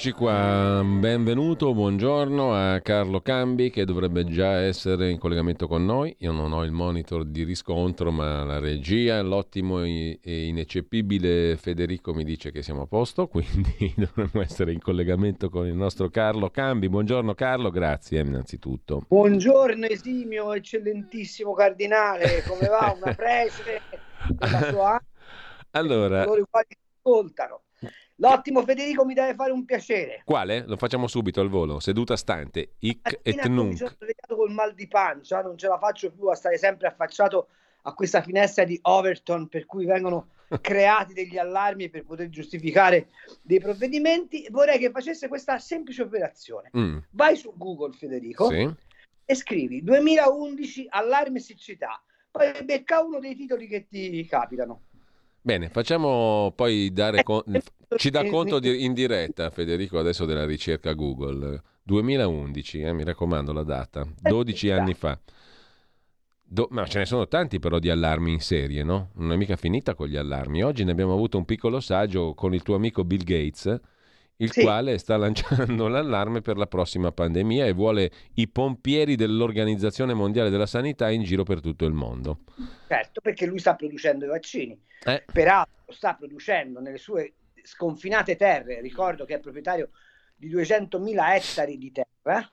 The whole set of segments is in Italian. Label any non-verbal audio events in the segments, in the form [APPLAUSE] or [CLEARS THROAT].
Eccoci qua, benvenuto, buongiorno a Carlo Cambi che dovrebbe già essere in collegamento con noi. Io non ho il monitor di riscontro, ma la regia, l'ottimo e ineccepibile Federico mi dice che siamo a posto, [LAUGHS] quindi dovremmo essere in collegamento con il nostro Carlo Cambi. Buongiorno Carlo, grazie innanzitutto. Buongiorno esimio, eccellentissimo cardinale, come va? Una [LAUGHS] prece della sua Allora, coloro i quali ascoltano. L'ottimo Federico mi deve fare un piacere. quale? Lo facciamo subito al volo, seduta stante, hic et Stamattina Mi sono nunc. svegliato col mal di pancia, non ce la faccio più a stare sempre affacciato a questa finestra di Overton per cui vengono [LAUGHS] creati degli allarmi per poter giustificare dei provvedimenti. Vorrei che facesse questa semplice operazione. Mm, Vai su Google, Federico, sì. e scrivi 2011 allarme siccità. Poi becca uno dei titoli che ti capitano. Bene, facciamo poi dare con- ci dà Eh, conto di- in diretta Federico adesso della ricerca Google 2011, eh, mi raccomando la data, 12 sì, anni fa. Do- ma ce ne sono tanti però di allarmi in serie, no? Non è mica finita con gli allarmi. Oggi ne abbiamo avuto un piccolo saggio con il tuo amico Bill Gates, il Sì. quale sta lanciando [LAUGHS] l'allarme per la prossima pandemia e vuole i pompieri dell'Organizzazione Mondiale della Sanità in giro per tutto il mondo. Certo, perché lui sta producendo i vaccini. Eh, Peraltro sta producendo nelle sue sconfinate terre, ricordo che è proprietario di 200.000 ettari di terra,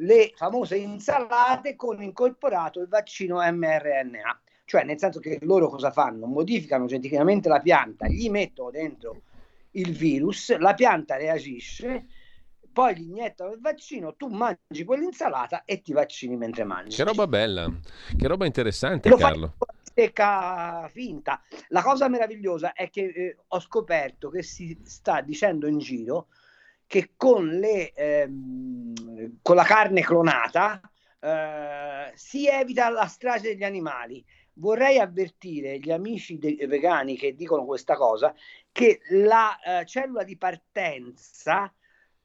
le famose insalate con incorporato il vaccino mRNA. Cioè, nel senso che loro cosa fanno? Modificano geneticamente la pianta, gli mettono dentro il virus, la pianta reagisce, poi gli iniettano il vaccino, tu mangi quell'insalata e ti vaccini mentre mangi. che roba bella, che roba interessante Lo Carlo. stecca finta. La cosa meravigliosa è che eh, ho scoperto che si sta dicendo in giro che con, le, ehm, con la carne clonata eh, si evita la strage degli animali. Vorrei avvertire gli amici de- vegani che dicono questa cosa che la eh, cellula di partenza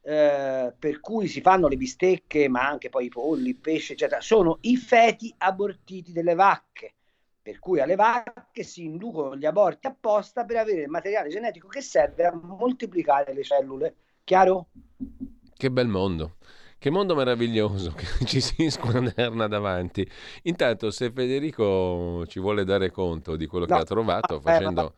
eh, per cui si fanno le bistecche, ma anche poi i polli, il pesce, eccetera, sono i feti abortiti delle vacche. Per cui alle vacche si inducono gli aborti apposta per avere il materiale genetico che serve a moltiplicare le cellule. Chiaro? Che bel mondo. Che mondo meraviglioso [LAUGHS] che ci si squaderna davanti. Intanto, se Federico ci vuole dare conto di quello che No, ha trovato ah, facendo...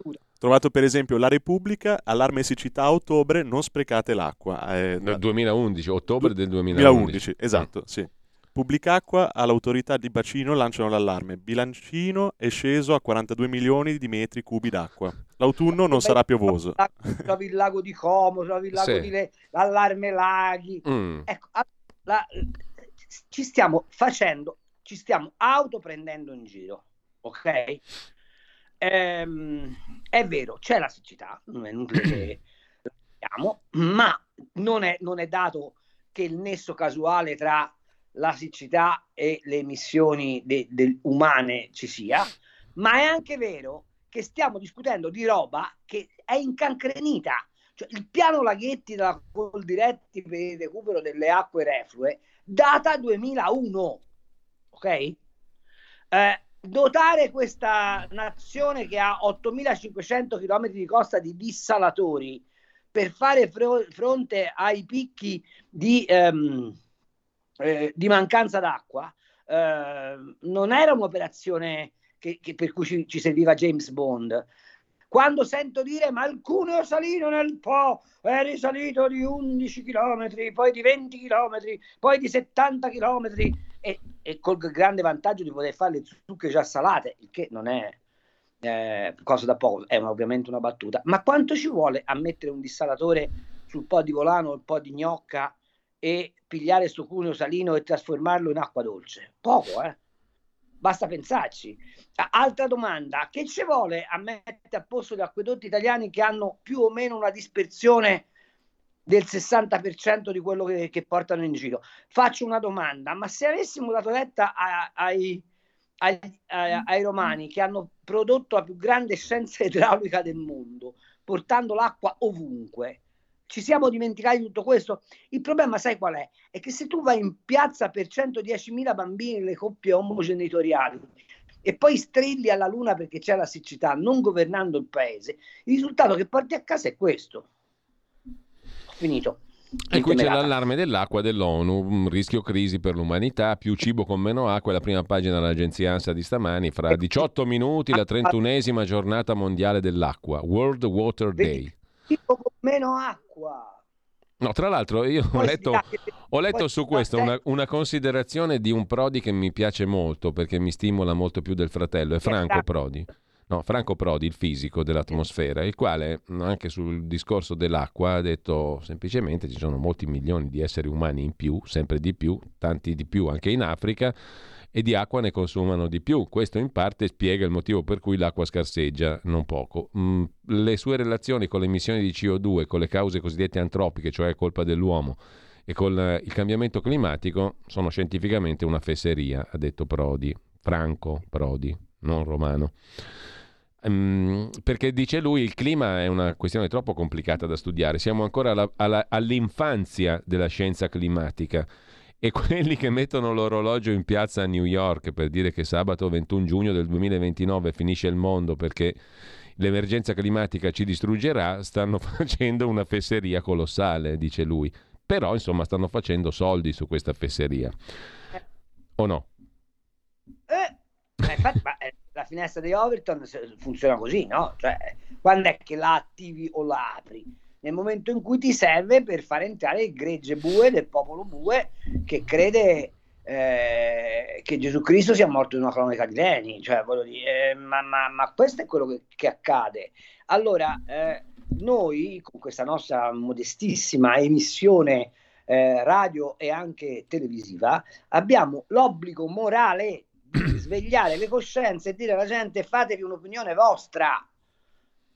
Trovato per esempio La Repubblica, allarme siccità a ottobre, non sprecate l'acqua. Eh, Nel 2011, ottobre del 2011. 2011, esatto, sì. Pubblicacqua all'autorità di bacino lanciano l'allarme. Bilancino è sceso a 42 milioni di metri cubi d'acqua. L'autunno non sarà piovoso. Trovi il lago di Como, trovi il lago Sì. di Le- l'allarme laghi. Mm, Ecco, la- ci stiamo facendo, ci stiamo autoprendendo in giro, ok? Ehm, è vero, c'è la siccità, non è inutile che [CLEARS THROAT] la diciamo, ma non è, non è dato che il nesso casuale tra la siccità e le emissioni de- del- umane ci sia, ma è anche vero che stiamo discutendo di roba che è incancrenita. Cioè, il piano Laghetti della Coldiretti per il recupero delle acque reflue data 2001, ok? Eh, dotare questa nazione che ha 8500 km di costa di dissalatori per fare fro- fronte ai picchi di, ehm, eh, di mancanza d'acqua eh, non era un'operazione che, che- per cui ci, ci serviva James Bond. Quando sento dire ma il Cuneo Salino nel Po è risalito di 11 km, poi di 20 km, poi di 70 km e, e col grande vantaggio di poter fare le zucche già salate, il che non è eh, cosa da poco, è ovviamente una battuta. Ma quanto ci vuole a mettere un dissalatore sul po' di volano, il po' di gnocca e pigliare questo cuneo salino e trasformarlo in acqua dolce? Poco, eh? Basta pensarci. Altra domanda, che ci vuole a mettere a posto gli acquedotti italiani che hanno più o meno una dispersione del 60% di quello che, che portano in giro? Faccio una domanda, ma se avessimo dato retta ai, ai, ai, ai romani che hanno prodotto la più grande scienza idraulica del mondo, portando l'acqua ovunque, ci siamo dimenticati di tutto questo? Il problema, sai qual è? È che se tu vai in piazza per 110.000 bambini, le coppie omogenitoriali, e poi strilli alla luna perché c'è la siccità, non governando il paese, il risultato che porti a casa è questo. Finito. E qui c'è l'allarme dell'acqua dell'ONU, rischio crisi per l'umanità, più cibo con meno acqua, la prima pagina dell'agenzia ANSA di stamani, fra 18 minuti la 31esima giornata mondiale dell'acqua, World Water Day. Cibo con meno acqua. No, tra l'altro io ho letto, ho letto su questo una, una, considerazione di un Prodi che mi piace molto perché mi stimola molto più del fratello, è Franco Prodi. No, Franco Prodi, il fisico dell'atmosfera, il quale anche sul discorso dell'acqua ha detto semplicemente ci sono molti milioni di esseri umani in più, sempre di più, tanti di più anche in Africa e di acqua ne consumano di più. Questo in parte spiega il motivo per cui l'acqua scarseggia non poco. Mm, le sue relazioni con le emissioni di CO2, con le cause cosiddette antropiche, cioè colpa dell'uomo, e con eh, il cambiamento climatico sono scientificamente una fesseria, ha detto Prodi, Franco Prodi, non Romano. Um, perché dice lui il clima è una questione troppo complicata da studiare, siamo ancora alla, alla, all'infanzia della scienza climatica e [LAUGHS] quelli che mettono l'orologio in piazza a New York per dire che sabato 21 giugno del 2029 finisce il mondo perché l'emergenza climatica ci distruggerà, stanno [LAUGHS] facendo una fesseria colossale, dice lui. Però, insomma, stanno facendo soldi su questa fesseria. O no? Eh, infatti, ma, eh, la finestra di Overton funziona così, no? Cioè, quando è che la attivi o la apri? nel momento in cui ti serve per far entrare il gregge bue del popolo bue che crede eh, che Gesù Cristo sia morto in una cronaca di Leni, cioè, dire, eh, ma, ma, ma, questo è quello che, che accade. Allora, eh, noi con questa nostra modestissima emissione eh, radio e anche televisiva abbiamo l'obbligo morale svegliare le coscienze e dire alla gente fatevi un'opinione vostra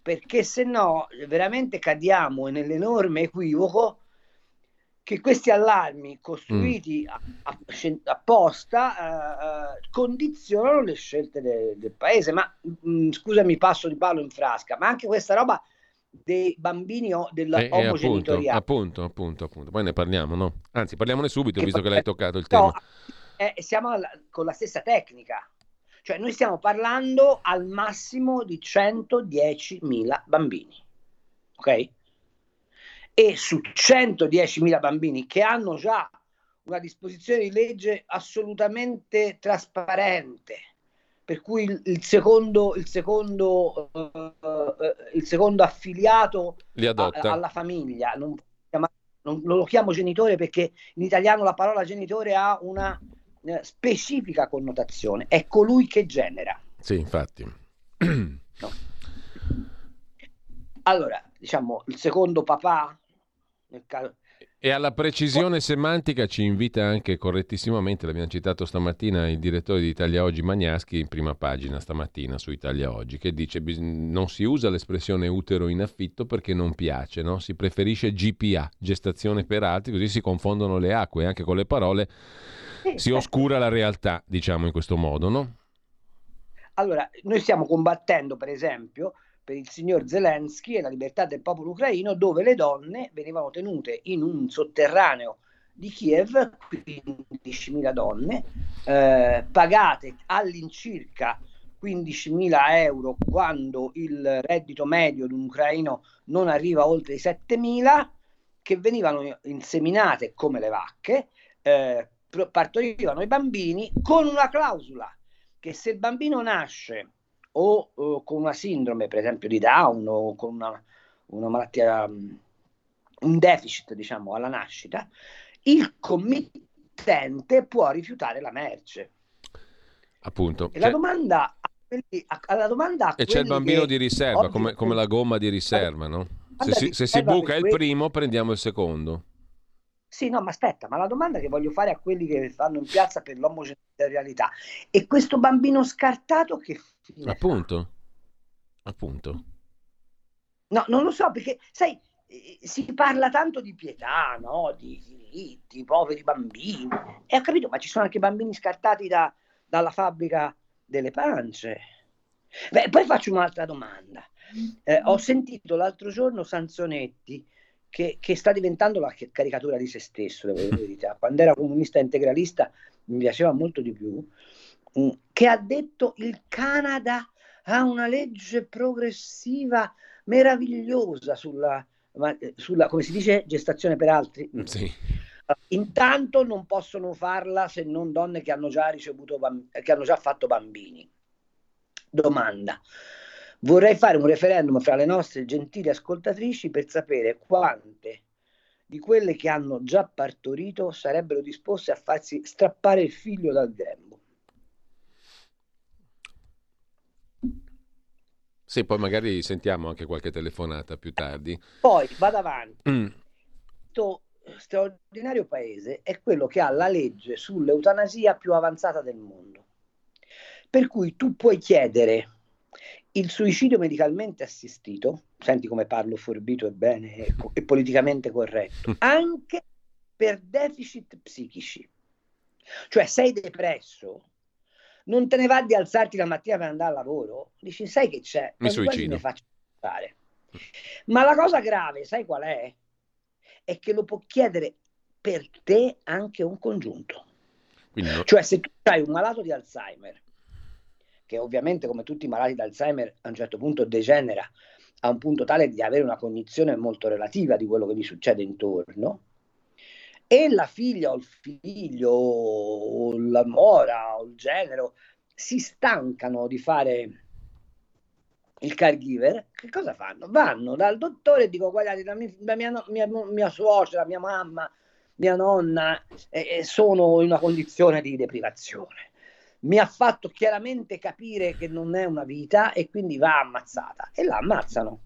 perché se no veramente cadiamo nell'enorme equivoco che questi allarmi costruiti mm. apposta uh, uh, condizionano le scelte de- del paese. Ma mh, mm, scusami, passo di palo in frasca, ma anche questa roba dei bambini o dell'omogenitoriale. Eh, appunto, appunto, appunto, Poi ne parliamo, no? Anzi, parliamone subito, che visto che l'hai toccato il no, tema. Eh, siamo alla, con la stessa tecnica. Cioè noi stiamo parlando al massimo di 110.000 bambini, ok? E su 110.000 bambini che hanno già una disposizione di legge assolutamente trasparente, per cui il, il secondo, il secondo, uh, il secondo affiliato a, alla famiglia, non, non, non, lo chiamo genitore perché in italiano la parola genitore ha una eh, specifica connotazione, è colui che genera. Sì, infatti. No. Allora, diciamo, il secondo papà, nel caso, e alla precisione semantica ci invita anche correttissimamente, l'abbiamo citato stamattina, il direttore di Italia Oggi Magnaschi in prima pagina stamattina su Italia Oggi, che dice non si usa l'espressione utero in affitto perché non piace, no? si preferisce GPA, gestazione per altri, così si confondono le acque, anche con le parole si oscura la realtà, diciamo in questo modo, no? Allora, noi stiamo combattendo, per esempio, per il signor Zelensky e la libertà del popolo ucraino, dove le donne venivano tenute in un sotterraneo di Kiev, 15.000 donne, eh, pagate all'incirca 15.000 euro quando il reddito medio di un ucraino non arriva oltre i 7.000, che venivano inseminate come le vacche, eh, partorivano i bambini con una clausola che se il bambino nasce o, o, con una sindrome, per esempio di Down o con una, una malattia, un deficit, diciamo, alla nascita, il committente può rifiutare la merce. Appunto. E la domanda, alla domanda e c'è il bambino di riserva, come, come, la gomma di riserva, no? Se si, se si buca il primo, prendiamo il secondo. Sì, no, ma aspetta, ma la domanda che voglio fare a quelli che fanno in piazza per l'omogenitorialità e questo bambino scartato che fine Appunto. Fa? Appunto. No, non lo so, perché sai, si parla tanto di pietà, no? di diritti, poveri bambini. E ho capito, ma ci sono anche bambini scartati da, dalla fabbrica delle pance. Beh, poi faccio un'altra domanda. Eh, ho sentito l'altro giorno Sanzonetti che, che, sta diventando la caricatura di se stesso, devo dire la verità. Quando era comunista integralista mi piaceva molto di più, mm, che ha detto il Canada ha una legge progressiva meravigliosa sulla, sulla come si dice, gestazione per altri. Mm, sì. Intanto non possono farla se non donne che hanno già ricevuto, che hanno già fatto bambini. Domanda. Vorrei fare un referendum fra le nostre gentili ascoltatrici per sapere quante di quelle che hanno già partorito sarebbero disposte a farsi strappare il figlio dal grembo. Sì, poi magari sentiamo anche qualche telefonata più tardi. Poi vado avanti. Mm. Questo straordinario paese è quello che ha la legge sull'eutanasia più avanzata del mondo. Per cui tu puoi chiedere il suicidio medicalmente assistito, senti come parlo forbito e bene e, e politicamente corretto, [LAUGHS] anche per deficit psichici. Cioè sei depresso, non te ne va di alzarti la mattina per andare al lavoro, dici sai che c'è, mi suicido. Mi faccio fare. Ma la cosa grave, sai qual è? È che lo può chiedere per te anche un congiunto. No. Cioè se tu hai un malato di Alzheimer che ovviamente come tutti i malati d'Alzheimer a un certo punto degenera a un punto tale di avere una cognizione molto relativa di quello che gli succede intorno, e la figlia o il figlio o la mora o il genero si stancano di fare il caregiver, che cosa fanno? Vanno dal dottore e dicono guardate, la mia, mia, mia, mia suocera, mia mamma, mia nonna eh, sono in una condizione di deprivazione mi ha fatto chiaramente capire che non è una vita e quindi va ammazzata e la ammazzano.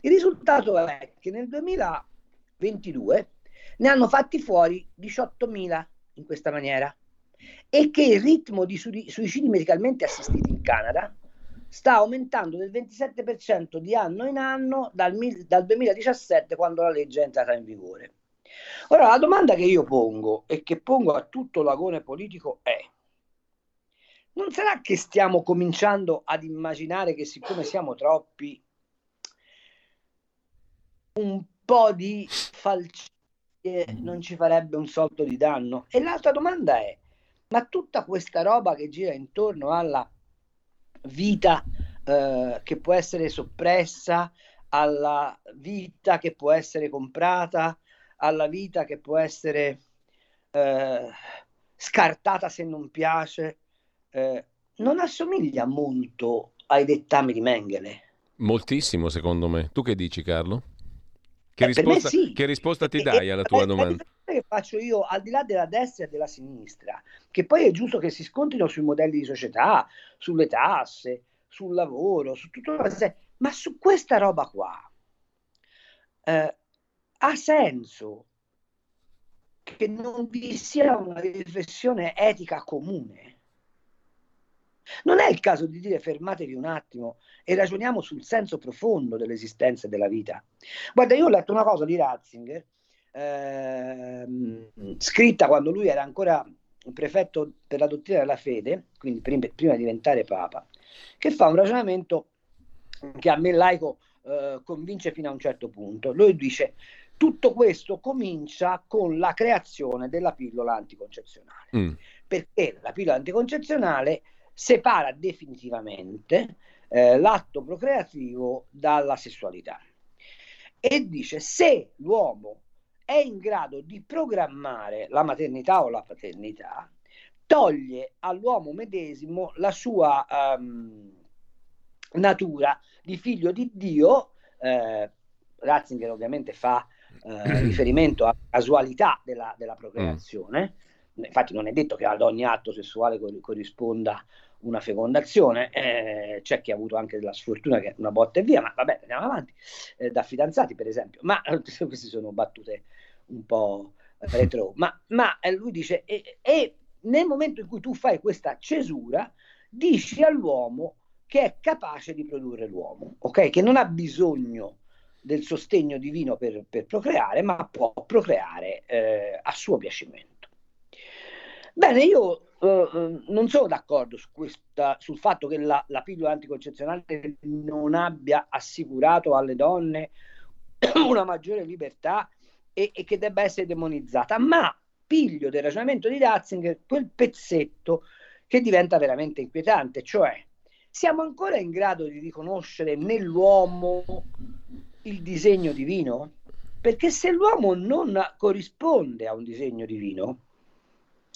Il risultato è che nel 2022 ne hanno fatti fuori 18.000 in questa maniera e che il ritmo di suicidi medicalmente assistiti in Canada sta aumentando del 27% di anno in anno dal, dal 2017 quando la legge è entrata in vigore. Ora la domanda che io pongo e che pongo a tutto l'agone politico è non sarà che stiamo cominciando ad immaginare che siccome siamo troppi, un po' di falcie non ci farebbe un soldo di danno? E l'altra domanda è, ma tutta questa roba che gira intorno alla vita eh, che può essere soppressa, alla vita che può essere comprata, alla vita che può essere eh, scartata se non piace, eh, non assomiglia molto ai dettami di Mengele. Moltissimo, secondo me. Tu che dici, Carlo? Che, eh, risposta, sì. che risposta, ti dai alla tua domanda? che faccio io al di là della destra e della sinistra, che poi è giusto che si scontrino sui modelli di società, sulle tasse, sul lavoro, su tutto il ma su questa roba qua eh, ha senso che non vi sia una riflessione etica comune non è il caso di dire fermatevi un attimo e ragioniamo sul senso profondo dell'esistenza della vita. Guarda, io ho letto una cosa di Ratzinger, ehm, scritta quando lui era ancora prefetto per la dottrina della fede, quindi prima, prima di diventare papa, che fa un ragionamento che a me laico eh, convince fino a un certo punto. Lui dice tutto questo comincia con la creazione della pillola anticoncezionale, mm. perché la pillola anticoncezionale separa definitivamente eh, l'atto procreativo dalla sessualità e dice se l'uomo è in grado di programmare la maternità o la paternità, toglie all'uomo medesimo la sua um, natura di figlio di Dio. Eh, Ratzinger ovviamente fa eh, [CLEARS THROAT] riferimento alla casualità della, della procreazione. Mm infatti non è detto che ad ogni atto sessuale corrisponda una fecondazione, eh, c'è chi ha avuto anche della sfortuna che una botta e via, ma vabbè, andiamo avanti, eh, da fidanzati per esempio, ma [LAUGHS] queste sono battute un po' retro, ma, ma eh, lui dice, e, e nel momento in cui tu fai questa cesura, dici all'uomo che è capace di produrre l'uomo, ok? Che non ha bisogno del sostegno divino per, per procreare, ma può procreare eh, a suo piacimento. Bene, io uh, non sono d'accordo su questa, sul fatto che la, la pillola anticoncezionale non abbia assicurato alle donne [CLEARS THROAT] una maggiore libertà e, e, che debba essere demonizzata, ma piglio del ragionamento di Ratzinger quel pezzetto che diventa veramente inquietante, cioè siamo ancora in grado di riconoscere nell'uomo il disegno divino? Perché se l'uomo non corrisponde a un disegno divino,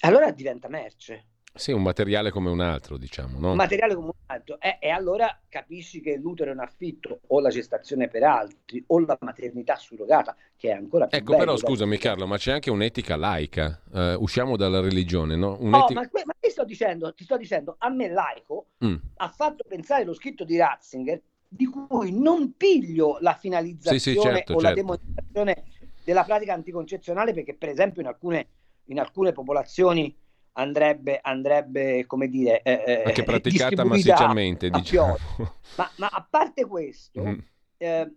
allora diventa merce. Sì, un materiale come un altro, diciamo. No? Un materiale come un altro. E, e, allora capisci che l'utero è un affitto, o la gestazione per altri, o la maternità surrogata, che è ancora più Ecco, però scusami Carlo, ma c'è anche un'etica laica. Uh, usciamo dalla religione, no? Un'etica... Oh, ma, ma ti, sto dicendo, ti sto dicendo, a me laico mm. ha fatto pensare lo scritto di Ratzinger, di cui non piglio la finalizzazione sì, sì, certo, o certo. la demonizzazione della pratica anticoncezionale, perché per esempio in alcune in alcune popolazioni andrebbe, andrebbe come dire, eh, anche eh, praticata massicciamente. Diciamo. [LAUGHS] Ma, ma, a parte questo, mm. eh,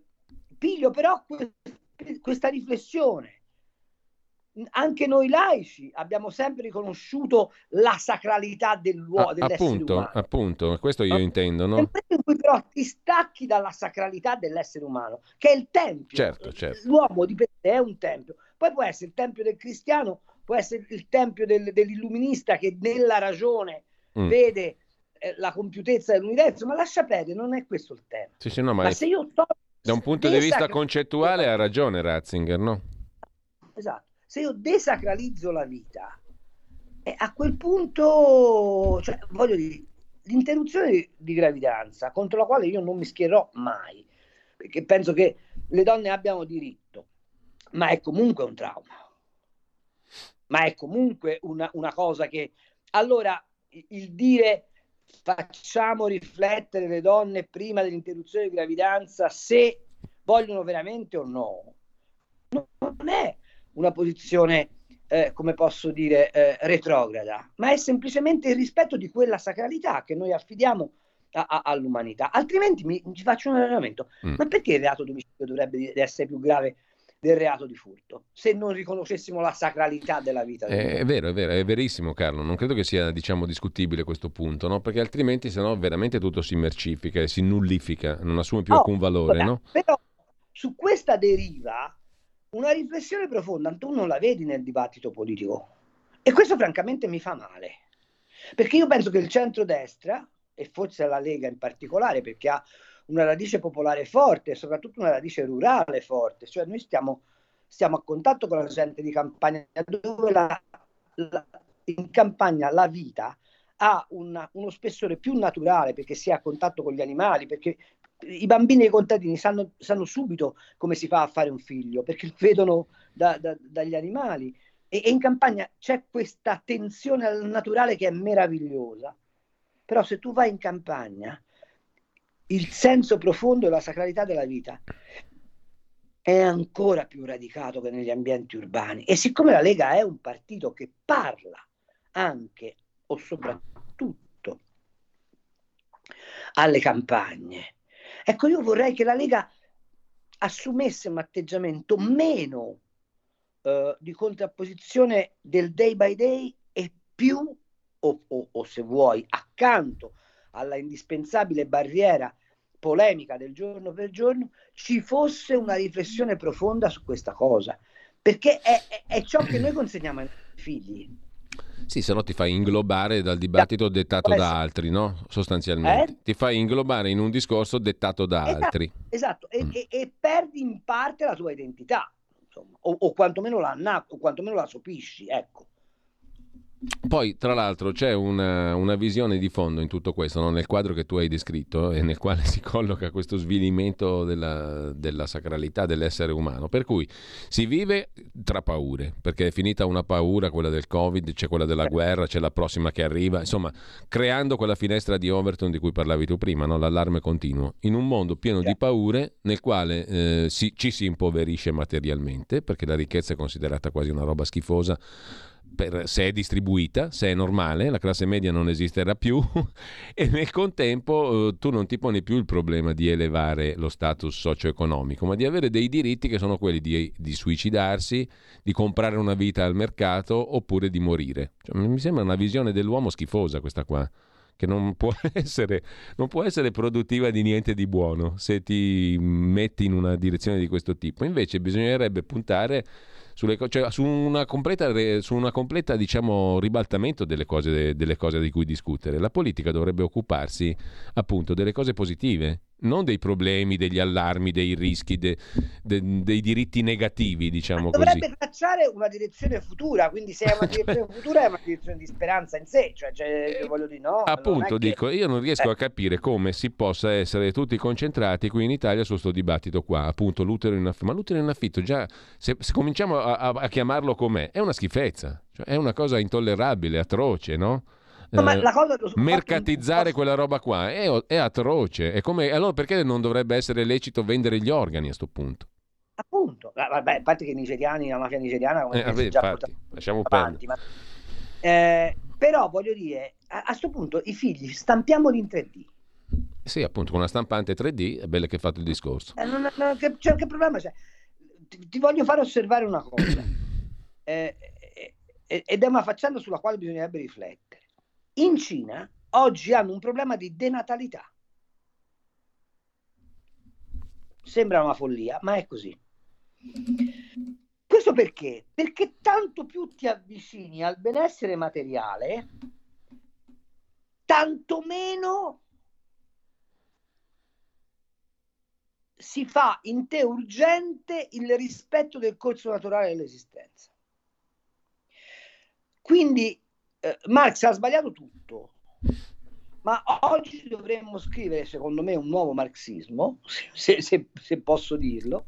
piglio però que- questa riflessione. Anche noi laici abbiamo sempre riconosciuto la sacralità dell'uomo, ah, appunto, umano. Appunto, questo io intendo. No? in cui però ti stacchi dalla sacralità dell'essere umano, che è il tempio. Certo, certo. L'uomo di per sé è un tempio. Poi può essere il tempio del cristiano può essere il tempio del, dell'illuminista che nella ragione mm. vede eh, la compiutezza dell'universo, ma lascia perdere, non è questo il tema. Sì, sì, no, ma, ma se io to- da un punto di vista concettuale ha ragione Ratzinger, no? Esatto. Se io desacralizzo la vita, eh, a quel punto, cioè, voglio dire, l'interruzione di gravidanza, contro la quale io non mi schierò mai, perché penso che le donne abbiano diritto, ma è comunque un trauma ma è comunque una, una cosa che... Allora, il dire facciamo riflettere le donne prima dell'interruzione di gravidanza se vogliono veramente o no, non è una posizione, eh, come posso dire, eh, retrograda, ma è semplicemente il rispetto di quella sacralità che noi affidiamo a, a, all'umanità. Altrimenti mi, ci faccio un ragionamento, mm. ma perché il reato d'omicidio dovrebbe essere più grave del reato di furto, se non riconoscessimo la sacralità della vita. È, è, vero, è vero, è verissimo Carlo, non credo che sia diciamo, discutibile questo punto, no? perché altrimenti sennò veramente tutto si mercifica e si nullifica, non assume più oh, alcun valore. Vabbè, no? Però su questa deriva una riflessione profonda tu non la vedi nel dibattito politico e questo francamente mi fa male, perché io penso che il centrodestra, e forse la Lega in particolare, perché ha una radice popolare forte soprattutto una radice rurale forte, cioè noi stiamo, stiamo a contatto con la gente di campagna dove la, la, in campagna la vita ha una, uno spessore più naturale perché si è a contatto con gli animali, perché i bambini e i contadini sanno, sanno subito come si fa a fare un figlio, perché lo vedono da, da, dagli animali. E, e in campagna c'è questa attenzione al naturale che è meravigliosa. Però se tu vai in campagna il senso profondo e la sacralità della vita è ancora più radicato che negli ambienti urbani. E siccome la Lega è un partito che parla anche o soprattutto alle campagne, ecco io vorrei che la Lega assumesse un atteggiamento meno eh, di contrapposizione del day by day e più, o, o, o se vuoi, accanto alla indispensabile barriera polemica del giorno per giorno, ci fosse una riflessione profonda su questa cosa, perché è, è, è ciò che noi consegniamo ai figli. Sì, se no ti fai inglobare dal dibattito dettato da altri, no? Sostanzialmente. Eh? Ti fai inglobare in un discorso dettato da esatto, altri. Esatto, mm. e, e, perdi in parte la tua identità, insomma, o, o, quantomeno la, o quantomeno la sopisci, ecco. Poi, tra l'altro, c'è una, una, visione di fondo in tutto questo, no? nel quadro che tu hai descritto e nel quale [LAUGHS] si colloca questo svilimento della, della, sacralità dell'essere umano. Per cui si vive tra paure, perché è finita una paura, quella del Covid, c'è quella della guerra, c'è la prossima che arriva, insomma, creando quella finestra di Overton di cui parlavi tu prima, no? l'allarme continuo, in un mondo pieno di paure nel quale eh, si, ci si impoverisce materialmente, perché la ricchezza è considerata quasi una roba schifosa per, se è distribuita, se è normale, la classe media non esisterà più [LAUGHS] e nel contempo eh, tu non ti poni più il problema di elevare lo status socio-economico, ma di avere dei diritti che sono quelli di, di suicidarsi, di comprare una vita al mercato oppure di morire. Cioè, mi sembra una visione dell'uomo schifosa questa qua che non può, [LAUGHS] essere, non può essere produttiva di niente di buono se ti metti in una direzione di questo tipo. Invece bisognerebbe puntare cioè, su una completa, su una completa diciamo, ribaltamento delle cose, delle cose di cui discutere. La politica dovrebbe occuparsi appunto delle cose positive, non dei problemi, degli allarmi, dei rischi, de, de, dei diritti negativi, diciamo dovrebbe così. Dovrebbe tracciare una direzione futura, quindi se è una direzione [LAUGHS] futura è una direzione di speranza in sé, cioè, cioè eh, voglio dire no. Appunto, dico, che... io non riesco eh. a capire come si possa essere tutti concentrati qui in Italia su questo dibattito qua, appunto l'utero in affitto, ma l'utero in affitto già, se, se cominciamo a, a, a chiamarlo com'è, è una schifezza, cioè, è una cosa intollerabile, atroce, no? Eh, mercatizzare quella roba qua è, è atroce. È come, allora perché non dovrebbe essere lecito vendere gli organi a questo punto? Appunto, vabbè, a parte che i nigeriani, la mafia nigeriana, come eh, vabbè, già infatti, lasciamo avanti, ma, eh, però voglio dire, a questo punto i figli stampiamoli in 3D. Sì, appunto, con una stampante 3D è bello che hai fatto il discorso. Eh, non, non, che, cioè, che problema c'è? Ti, ti, voglio fare osservare una cosa, [COUGHS] eh, eh, ed è una faccenda sulla quale bisognerebbe riflettere in Cina oggi hanno un problema di denatalità. Sembra una follia, ma è così. Questo perché? Perché tanto più ti avvicini al benessere materiale, tanto meno si fa in te urgente il rispetto del corso naturale dell'esistenza. Quindi eh, Marx ha sbagliato tutto, ma oggi dovremmo scrivere, secondo me, un nuovo marxismo, se, se, se posso dirlo,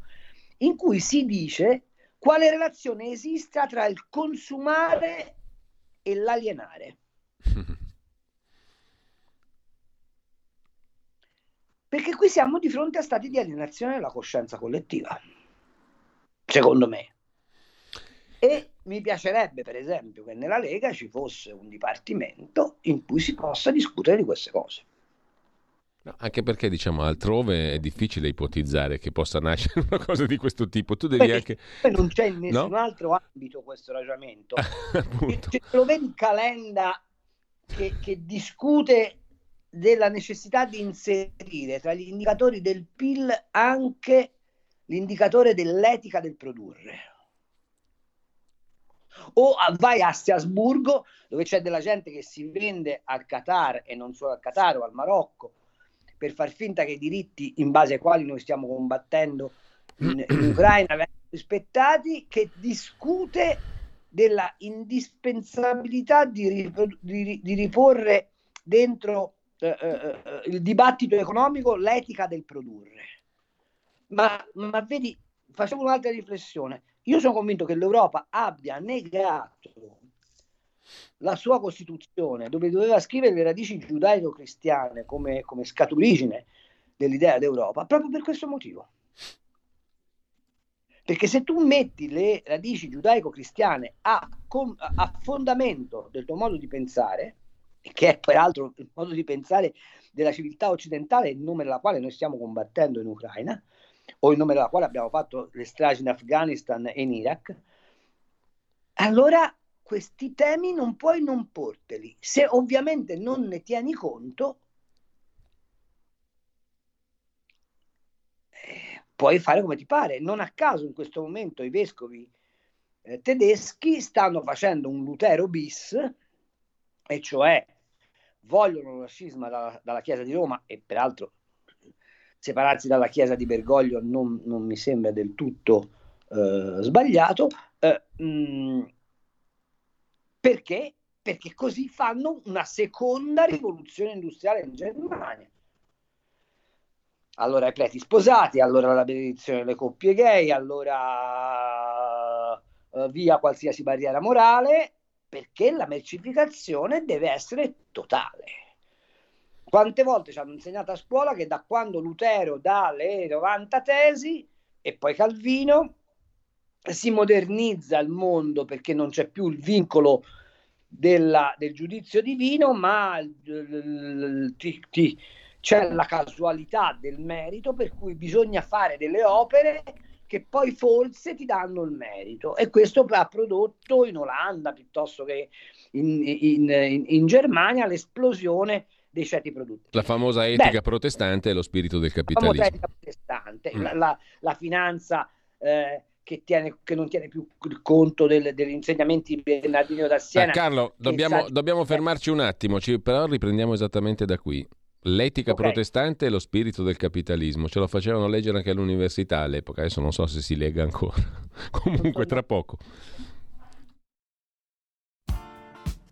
in cui si dice quale relazione esista tra il consumare e l'alienare. [LAUGHS] Perché qui siamo di fronte a stati di alienazione della coscienza collettiva, secondo me. E mi piacerebbe, per esempio, che nella Lega ci fosse un dipartimento in cui si possa discutere di queste cose. Anche perché diciamo altrove è difficile ipotizzare che possa nascere [LAUGHS] una cosa di questo tipo. Tu devi perché anche. Non c'è in nessun no? altro ambito questo ragionamento. [LAUGHS] Cioè, lo vedi Calenda che, che discute della necessità di inserire tra gli indicatori del PIL anche l'indicatore dell'etica del produrre o vai a Strasburgo dove c'è della gente che si vende al Qatar e non solo al Qatar o al Marocco per far finta che i diritti in base ai quali noi stiamo combattendo in, in [CLEARS THROAT] Ucraina vengano rispettati, che discute della indispensabilità di, ripro- di, di riporre dentro eh, eh, eh, il dibattito economico l'etica del produrre. Ma, ma vedi, facciamo un'altra riflessione. Io sono convinto che l'Europa abbia negato la sua Costituzione, dove doveva scrivere le radici giudaico-cristiane come, come scaturigine dell'idea d'Europa, proprio per questo motivo. Perché se tu metti le radici giudaico-cristiane a, a, fondamento del tuo modo di pensare, che è peraltro il modo di pensare della civiltà occidentale in nome della quale noi stiamo combattendo in Ucraina, o in nome della quale abbiamo fatto le stragi in Afghanistan e in Iraq, allora questi temi non puoi non porteli. Se ovviamente non ne tieni conto, eh, puoi fare come ti pare. Non a caso in questo momento i vescovi eh, tedeschi stanno facendo un Lutero bis, e cioè vogliono lo scisma dalla, dalla Chiesa di Roma e peraltro separarsi dalla chiesa di Bergoglio non, non mi sembra del tutto eh, sbagliato, eh, mm, perché perché così fanno una seconda rivoluzione industriale in Germania. Allora i preti sposati, allora la benedizione delle coppie gay, allora uh, via qualsiasi barriera morale, perché la mercificazione deve essere totale. Quante volte ci hanno insegnato a scuola che da quando Lutero dà le 90 tesi e poi Calvino si modernizza il mondo perché non c'è più il vincolo della, del giudizio divino, ma ti, ti, c'è la casualità del merito per cui bisogna fare delle opere che poi forse ti danno il merito. E questo ha prodotto in Olanda piuttosto che in, in, in, in Germania l'esplosione dei ceti produttivi. La famosa etica Beh, protestante e lo spirito del capitalismo. La etica protestante, mm. la, la, la, finanza eh, che, tiene, che, non tiene più conto del, degli insegnamenti di Bernardino da Siena. Ah, Carlo, dobbiamo, sa... dobbiamo, fermarci un attimo, ci, però riprendiamo esattamente da qui. L'etica okay. protestante e lo spirito del capitalismo, ce lo facevano leggere anche all'università all'epoca, adesso non so se si lega ancora, [LAUGHS] comunque tra poco.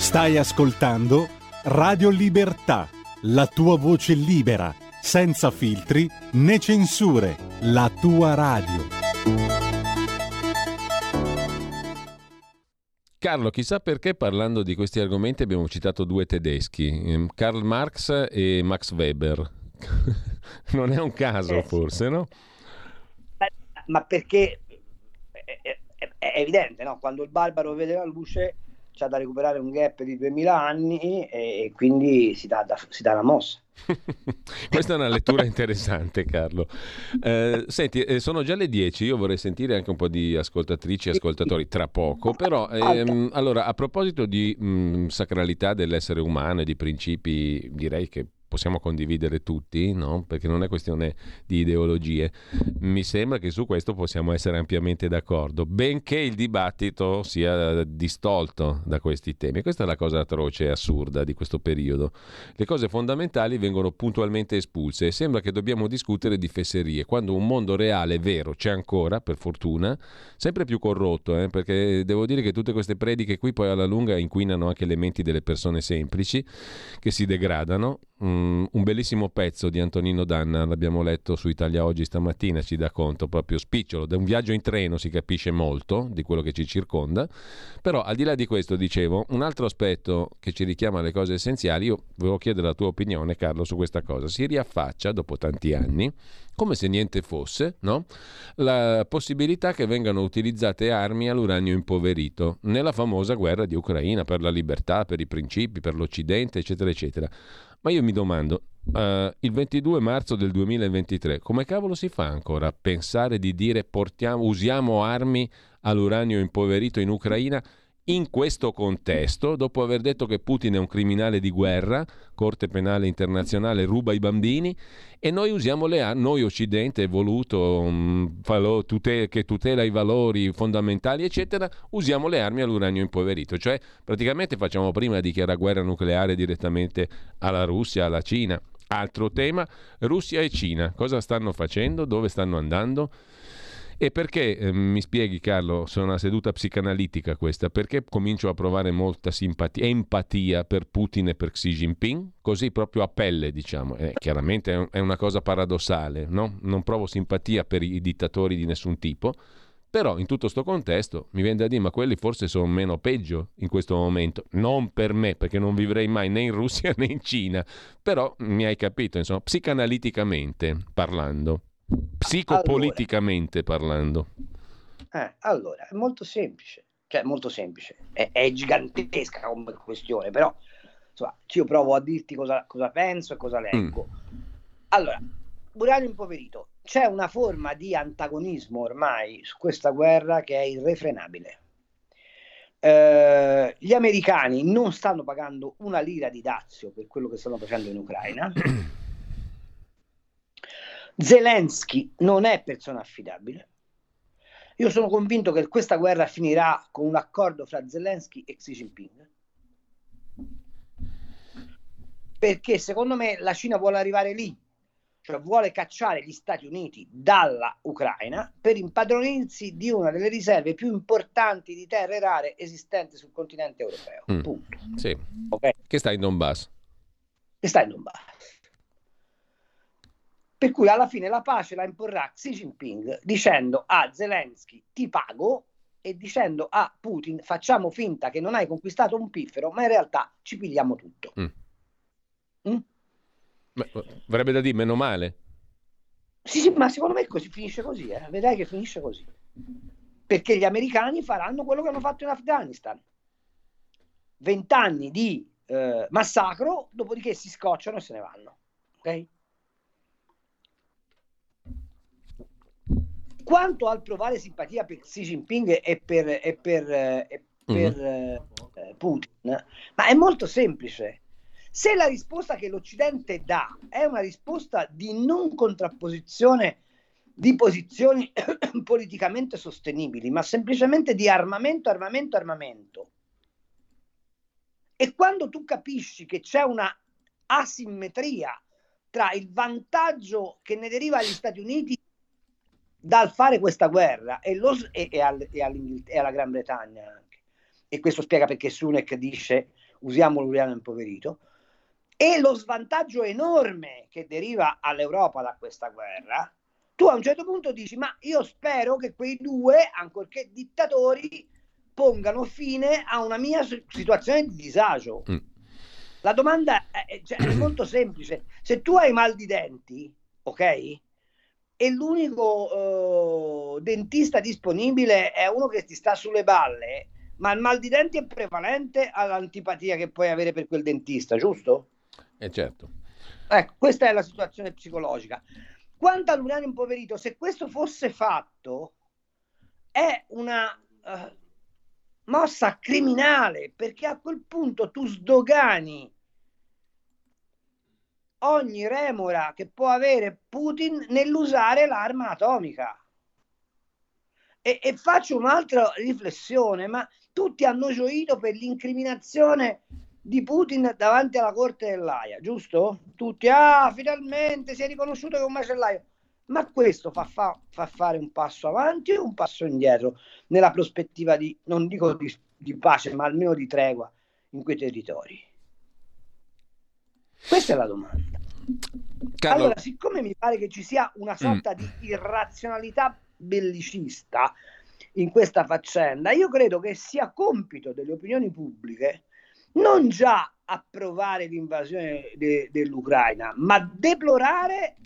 Stai ascoltando Radio Libertà, la tua voce libera, senza filtri né censure, la tua radio. Carlo, chissà perché parlando di questi argomenti abbiamo citato due tedeschi, ehm, Karl Marx e Max Weber. [LAUGHS] non è un caso eh, forse, no? Ma perché è, è, è evidente, no? Quando il barbaro vede la luce c'è da recuperare un gap di 2000 anni e quindi si dà, da, si dà la mossa. [LAUGHS] Questa è una lettura interessante, Carlo. Eh, senti, eh, sono già le 10, io vorrei sentire anche un po' di ascoltatrici e ascoltatori tra poco, però ehm, allora, a proposito di mh, mm, sacralità dell'essere umano e di principi, direi che possiamo condividere tutti, no? perché non è questione di ideologie. Mi sembra che su questo possiamo essere ampiamente d'accordo, benché il dibattito sia distolto da questi temi. Questa è la cosa atroce e assurda di questo periodo. Le cose fondamentali vengono puntualmente espulse e sembra che dobbiamo discutere di fesserie, quando un mondo reale, vero, c'è ancora, per fortuna, sempre più corrotto, eh? perché devo dire che tutte queste prediche qui poi alla lunga inquinano anche le menti delle persone semplici che si degradano um, un bellissimo pezzo di Antonino Danna, l'abbiamo letto su Italia Oggi stamattina, ci dà conto proprio spicciolo, da un viaggio in treno si capisce molto di quello che ci circonda, però al di là di questo dicevo, un altro aspetto che ci richiama alle cose essenziali, io volevo chiedere la tua opinione Carlo su questa cosa, si riaffaccia dopo tanti anni come se niente fosse, no? la possibilità che vengano utilizzate armi all'uranio impoverito nella famosa guerra di Ucraina per la libertà, per i principi, per l'Occidente, eccetera, eccetera. Ma io mi domando, uh, il 22 marzo del 2023, come cavolo si fa ancora a pensare di dire portiamo, usiamo armi all'uranio impoverito in Ucraina in questo contesto, dopo aver detto che Putin è un criminale di guerra, Corte Penale Internazionale ruba i bambini e noi usiamo le armi, noi Occidente voluto um, tute- che tutela i valori fondamentali, eccetera, usiamo le armi all'uranio impoverito, cioè praticamente facciamo prima dichiarare guerra nucleare direttamente alla Russia, alla Cina. Altro tema, Russia e Cina, cosa stanno facendo, dove stanno andando? E perché, eh, mi spieghi Carlo, sono una seduta psicanalitica questa, perché comincio a provare molta simpatia, empatia per Putin e per Xi Jinping? Così proprio a pelle, diciamo. Eh, chiaramente è, un, è, una cosa paradossale, no? Non provo simpatia per i dittatori di nessun tipo, però in tutto questo contesto mi viene da dire, ma quelli forse sono meno peggio in questo momento. Non per me, perché non vivrei mai né in Russia [LAUGHS] né in Cina. Però mi hai capito, insomma, psicanaliticamente parlando. Psicopoliticamente allora, parlando. Eh, allora, è molto semplice, cioè molto semplice, è, è gigantesca come questione, però insomma, io provo a dirti cosa, cosa penso e cosa leggo. Mm. Allora, uranio impoverito, c'è una forma di antagonismo ormai su questa guerra che è irrefrenabile. Eh, gli americani non stanno pagando una lira di dazio per quello che stanno facendo in Ucraina. [CLEARS THROAT] Zelensky non è persona affidabile. Io sono convinto che questa guerra finirà con un accordo fra Zelensky e Xi Jinping. Perché secondo me la Cina vuole arrivare lì, cioè vuole cacciare gli Stati Uniti dalla Ucraina per impadronirsi di una delle riserve più importanti di terre rare esistenti sul continente europeo. Mm. Punto. Sì. Okay? Che sta in Donbass. Che sta in Donbass. Per cui alla fine la pace la imporrà Xi Jinping dicendo a Zelensky ti pago e dicendo a Putin facciamo finta che non hai conquistato un piffero, ma in realtà ci pigliamo tutto. Mm. Mm? Vorrebbe da dire meno male. Sì, sì, ma secondo me così, finisce così, eh. vedrai che finisce così. Perché gli americani faranno quello che hanno fatto in Afghanistan. Vent'anni di eh, massacro, dopodiché si scocciano e se ne vanno. Ok? Quanto al provare simpatia per Xi Jinping e per, e per, e per mm-hmm. eh, Putin, ma è molto semplice. Se la risposta che l'Occidente dà è una risposta di non contrapposizione di posizioni [COUGHS] politicamente sostenibili, ma semplicemente di armamento, armamento, armamento, e quando tu capisci che c'è una asimmetria tra il vantaggio che ne deriva agli Stati Uniti dal fare questa guerra e, lo, e, e, al, e, alla Gran Bretagna anche. E questo spiega perché Sunek dice usiamo l'uriano impoverito. E lo svantaggio enorme che deriva all'Europa da questa guerra, tu a un certo punto dici, ma io spero che quei due, ancorché dittatori, pongano fine a una mia situazione di disagio. Mm. La domanda è, cioè, è molto semplice. Se tu hai mal di denti, ok? E l'unico uh, dentista disponibile è uno che ti sta sulle balle, ma il mal di denti è prevalente all'antipatia che puoi avere per quel dentista, giusto? Eh certo. Ecco, questa è la situazione psicologica. Quanto all'uranio impoverito, se questo fosse fatto, è una uh, mossa criminale, perché a quel punto tu sdogani ogni remora che può avere Putin nell'usare l'arma atomica. E, e, faccio un'altra riflessione, ma tutti hanno gioito per l'incriminazione di Putin davanti alla corte dell'AIA, giusto? Tutti, ah, finalmente si è riconosciuto che è un macellaio. Ma questo fa, fa, fa, fare un passo avanti o un passo indietro nella prospettiva di, non dico di, di pace, ma almeno di tregua in quei territori? Questa è la domanda. Carlo... Allora, siccome mi pare che ci sia una sorta mm. di irrazionalità bellicista in questa faccenda, io credo che sia compito delle opinioni pubbliche non già approvare l'invasione de- dell'Ucraina, ma deplorare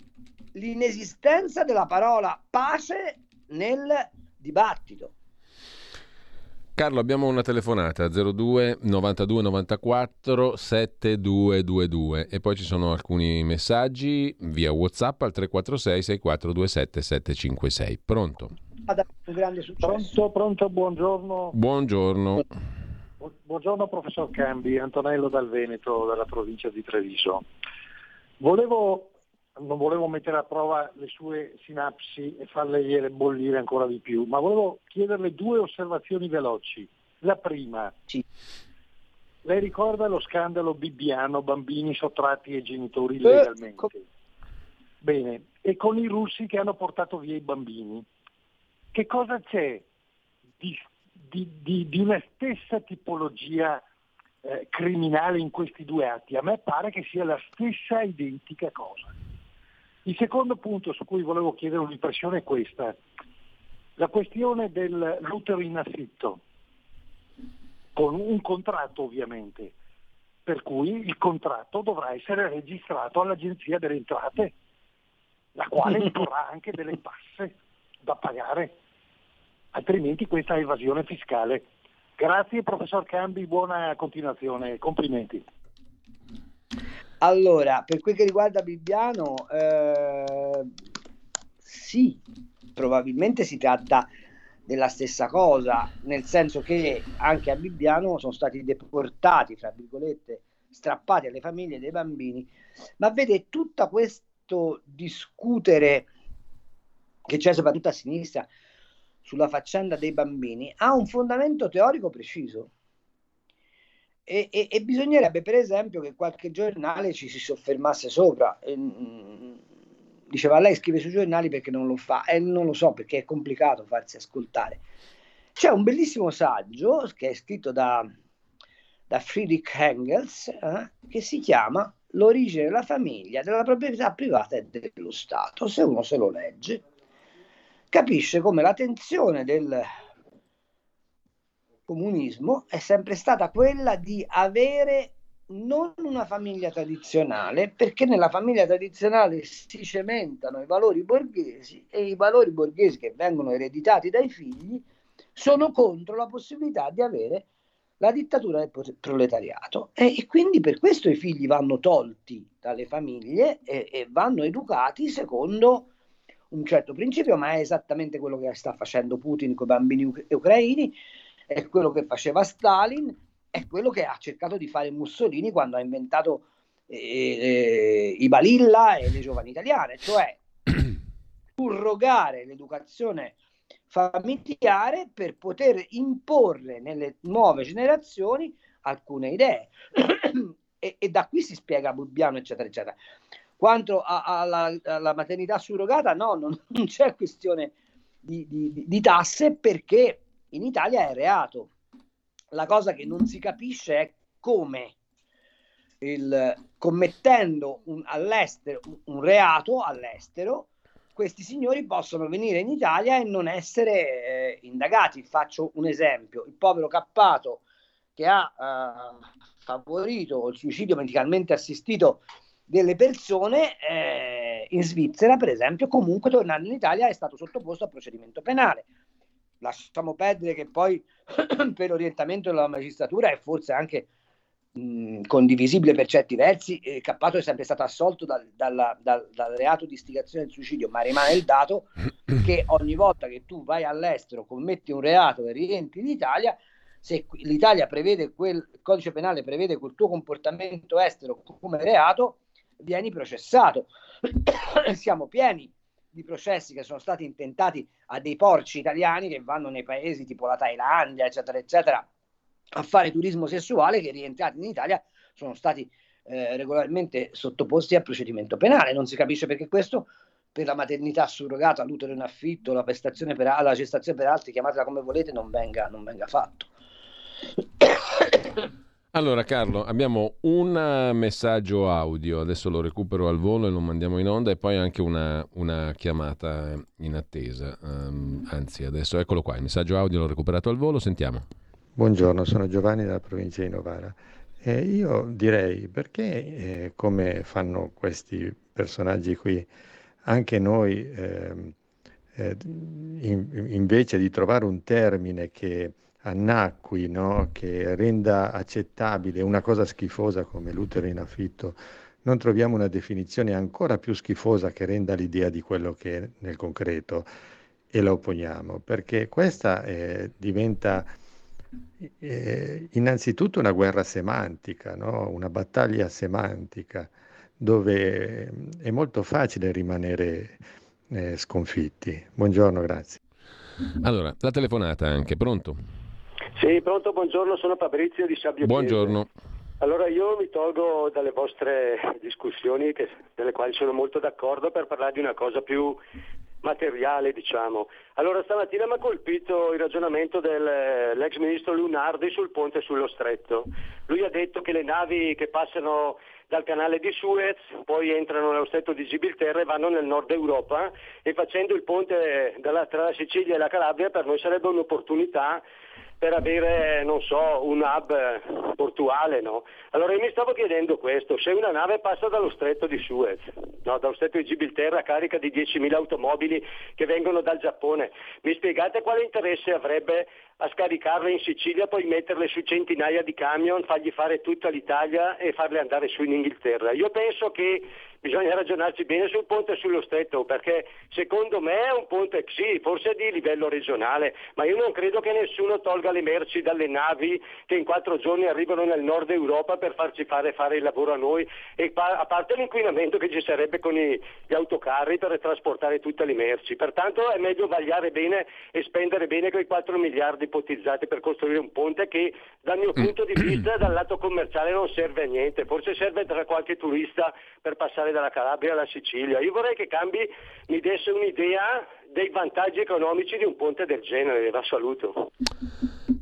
l'inesistenza della parola pace nel dibattito. Carlo, abbiamo una telefonata 02 92 94 7222 e poi ci sono alcuni messaggi via WhatsApp al 346 6427 756. Pronto? Un grande successo. Pronto, pronto, buongiorno. Buongiorno. Buongiorno professor Cambi, Antonello dal Veneto, dalla provincia di Treviso. Volevo non volevo mettere a prova le sue sinapsi e farle bollire ancora di più, ma volevo chiederle due osservazioni veloci. La prima, sì. lei ricorda lo scandalo bibbiano, bambini sottratti ai genitori illegalmente? Eh, Bene, e con i russi che hanno portato via i bambini. Che cosa c'è di, di, di, di una stessa tipologia eh, criminale in questi due atti? A me pare che sia la stessa identica cosa. Il secondo punto su cui volevo chiedere un'impressione è questa. La questione dell'utero in affitto, con un contratto ovviamente, per cui il contratto dovrà essere registrato all'Agenzia delle Entrate, la quale [LAUGHS] imporrà anche delle tasse da pagare, altrimenti questa è evasione fiscale. Grazie professor Cambi, buona continuazione, complimenti. Allora, per quel che riguarda Bibbiano, eh, sì, probabilmente si tratta della stessa cosa, nel senso che anche a Bibbiano sono stati deportati, fra virgolette, strappati alle famiglie dei bambini, ma vede tutto questo discutere che c'è soprattutto a sinistra sulla faccenda dei bambini ha un fondamento teorico preciso. E, e, e, bisognerebbe, per esempio, che qualche giornale ci si soffermasse sopra. E, mh, diceva lei scrive sui giornali perché non lo fa e non lo so perché è complicato farsi ascoltare. C'è un bellissimo saggio che è scritto da, da Friedrich Engels eh, che si chiama L'origine della famiglia, della proprietà privata e dello Stato. Se uno se lo legge, capisce come la tensione del comunismo è sempre stata quella di avere non una famiglia tradizionale, perché nella famiglia tradizionale si cementano i valori borghesi e i valori borghesi che vengono ereditati dai figli sono contro la possibilità di avere la dittatura del proletariato. E, e quindi per questo i figli vanno tolti dalle famiglie e, e vanno educati secondo un certo principio, ma è esattamente quello che sta facendo Putin con i bambini ucraini, è quello che faceva Stalin è quello che ha cercato di fare Mussolini quando ha inventato eh, eh, i Balilla e le giovani italiane, cioè [CLEARS THROAT] surrogare l'educazione familiare per poter imporre nelle nuove generazioni alcune idee. [CLEARS THROAT] e, e, da qui si spiega Bubbiano, eccetera, eccetera. Quanto alla, alla maternità surrogata, no, non, non c'è questione di, di, di tasse perché in Italia è reato. La cosa che non si capisce è come il, commettendo un, all'estero, un reato all'estero, questi signori possono venire in Italia e non essere eh, indagati. Faccio un esempio: il povero Cappato che ha eh, favorito il suicidio medicalmente assistito delle persone eh, in Svizzera, per esempio, comunque tornando in Italia è stato sottoposto a procedimento penale lasciamo perdere che poi [CLEARS THROAT] per orientamento della magistratura è forse anche mh, condivisibile per certi versi, eh, Cappato è sempre stato assolto dal, dal, dal, dal, reato di istigazione al suicidio, ma rimane il dato [CLEARS THROAT] che ogni volta che tu vai all'estero, commetti un reato e rientri in Italia, se l'Italia prevede quel il codice penale prevede quel tuo comportamento estero come reato, vieni processato. [CLEARS THROAT] Siamo pieni di processi che sono stati intentati a dei porci italiani che vanno nei paesi tipo la Thailandia, eccetera, eccetera, a fare turismo sessuale che rientrati in Italia sono stati eh, regolarmente sottoposti a procedimento penale. Non si capisce perché questo per la maternità surrogata, l'utero in affitto, la, prestazione per, la gestazione per altri, chiamatela come volete, non venga, non venga fatto. Allora Carlo, abbiamo un eh, messaggio audio, adesso lo recupero al volo e lo mandiamo in onda e poi anche una, una chiamata in attesa, um, anzi adesso eccolo qua, il messaggio audio l'ho recuperato al volo, sentiamo. Buongiorno, sono Giovanni dalla provincia di Novara. Eh, io direi perché, eh, come fanno questi personaggi qui, anche noi eh, in, invece di trovare un termine che annacqui, no? che renda accettabile una cosa schifosa come l'utero in affitto, non troviamo una definizione ancora più schifosa che renda l'idea di quello che è nel concreto e la opponiamo, perché questa eh, diventa eh, innanzitutto una guerra semantica, no? una battaglia semantica, dove è molto facile rimanere eh, sconfitti. Buongiorno, grazie. Allora, la telefonata anche, pronto? Sì, pronto, buongiorno, sono Fabrizio di Sabbio Buongiorno. Allora io mi tolgo dalle vostre discussioni, che, delle quali sono molto d'accordo, per parlare di una cosa più materiale, diciamo. Allora stamattina mi ha colpito il ragionamento dell'ex ministro Lunardi sul ponte sullo stretto. Lui ha detto che le navi che passano dal canale di Suez, poi entrano nello stretto di Gibilterra e vanno nel nord Europa e facendo il ponte dalla, tra la Sicilia e la Calabria per noi sarebbe un'opportunità per avere, non so, un hub portuale, no? Allora io mi stavo chiedendo questo, se una nave passa dallo stretto di Suez, no, dallo stretto di Gibilterra carica di 10.000 automobili che vengono dal Giappone, mi spiegate quale interesse avrebbe a scaricarle in Sicilia, poi metterle su centinaia di camion, fargli fare tutta l'Italia e farle andare su in Inghilterra? Io penso che bisogna ragionarci bene sul ponte e sullo stretto, perché secondo me è un ponte sì, forse di livello regionale, ma io non credo che nessuno tolga le merci dalle navi che in quattro giorni arrivano nel nord Europa per farci fare, fare il lavoro a noi, e a parte l'inquinamento che ci sarebbe con i, gli autocarri per trasportare tutte le merci. Pertanto è meglio vagliare bene e spendere bene quei 4 miliardi ipotizzati per costruire un ponte che dal mio punto di vista dal lato commerciale non serve a niente, forse serve tra qualche turista per passare dalla Calabria alla Sicilia. Io vorrei che Cambi mi desse un'idea dei vantaggi economici di un ponte del genere. La saluto.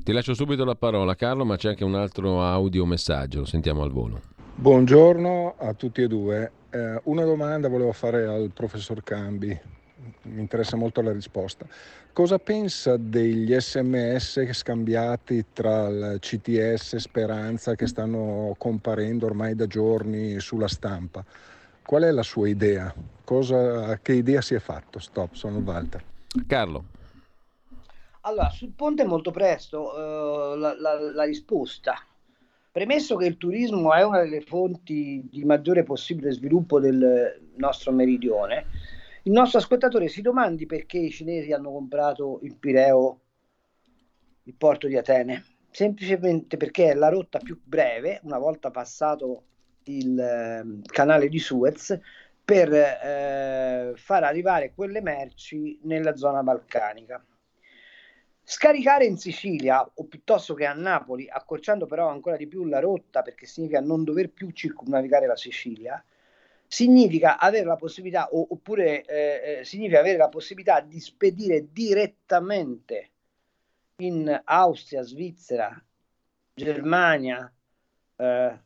Ti lascio subito la parola Carlo, ma c'è anche un altro audio messaggio, lo sentiamo al volo. Buongiorno a tutti e due. Eh, una domanda volevo fare al professor Cambi, mi interessa molto la risposta. Cosa pensa degli sms scambiati tra il CTS e Speranza che stanno comparendo ormai da giorni sulla stampa? Qual è la sua idea? Cosa, che idea si è fatto? Stop, sono Walter. Carlo. Allora, sul ponte molto presto uh, la, la, la, risposta. Premesso che il turismo è una delle fonti di maggiore possibile sviluppo del nostro meridione, il nostro ascoltatore si domandi perché i cinesi hanno comprato il Pireo, il porto di Atene. Semplicemente perché è la rotta più breve, una volta passato il eh, canale di Suez per eh, far arrivare quelle merci nella zona balcanica. Scaricare in Sicilia o piuttosto che a Napoli, accorciando però ancora di più la rotta perché significa non dover più circumnavigare la Sicilia, significa avere la possibilità, oppure eh, eh significa avere la possibilità di spedire direttamente in Austria, Svizzera, Germania, eh,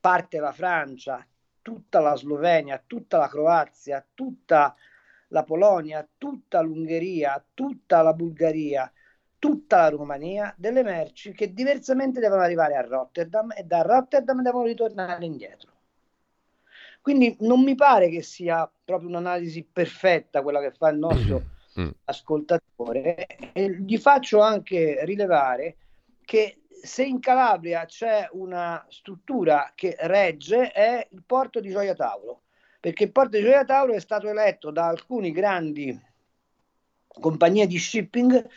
parte la Francia, tutta la Slovenia, tutta la Croazia, tutta la Polonia, tutta l'Ungheria, tutta la Bulgaria, tutta la Romania, delle merci che diversamente devono arrivare a Rotterdam e da Rotterdam devono ritornare indietro. Quindi non mi pare che sia proprio un'analisi perfetta quella che fa il nostro mm. ascoltatore. E gli faccio anche rilevare che se in Calabria c'è una struttura che regge è il porto di Gioia Tauro, perché il porto di Gioia Tauro è stato eletto da alcuni grandi compagnie di shipping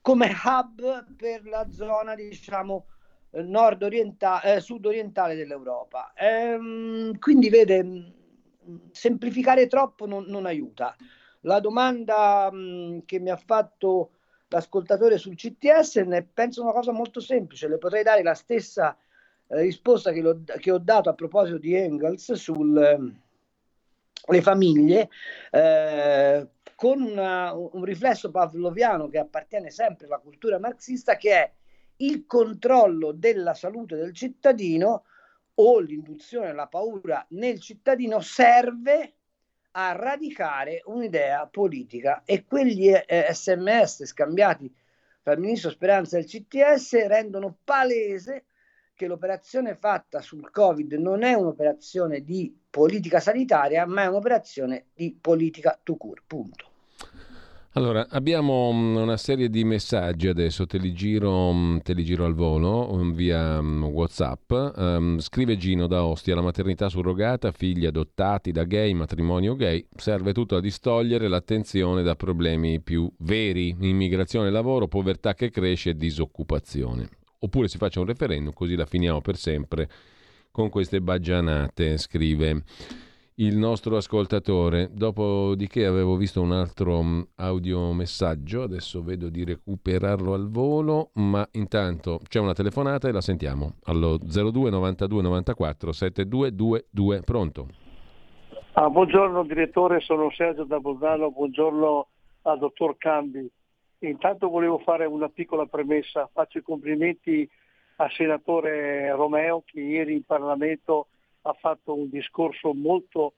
come hub per la zona, diciamo, nord-orientale, eh, sud-orientale dell'Europa. Ehm, quindi vede, semplificare troppo non, non aiuta. La domanda mh, che mi ha fatto l'ascoltatore sul CTS ne penso una cosa molto semplice, le potrei dare la stessa eh, risposta che, che, ho dato a proposito di Engels sulle eh, famiglie, eh, con una, un riflesso pavloviano che appartiene sempre alla cultura marxista, che è il controllo della salute del cittadino o l'induzione alla paura nel cittadino serve a radicare un'idea politica e quegli eh, sms scambiati tra il ministro Speranza e il CTS rendono palese che l'operazione fatta sul Covid non è un'operazione di politica sanitaria, ma è un'operazione di politica to cure, punto. Allora, abbiamo mm, una serie di messaggi adesso, te li giro, mm, te li giro al volo mm, via Whatsapp. Um, scrive Gino da Ostia, la maternità surrogata, figli adottati da gay, matrimonio gay, serve tutto a distogliere l'attenzione da problemi più veri, immigrazione, lavoro, povertà che cresce e disoccupazione. Oppure si faccia un referendum, così la finiamo per sempre con queste baggianate, scrive il nostro ascoltatore. Dopodiché avevo visto un altro mm, audiomessaggio, adesso vedo di recuperarlo al volo, ma intanto c'è una telefonata e la sentiamo allo 02 92 94 7222. Pronto? Ah, buongiorno direttore, sono Sergio da Bolzano, buongiorno al dottor Cambi. Intanto volevo fare una piccola premessa, faccio i complimenti al senatore Romeo che ieri in Parlamento ha fatto un discorso molto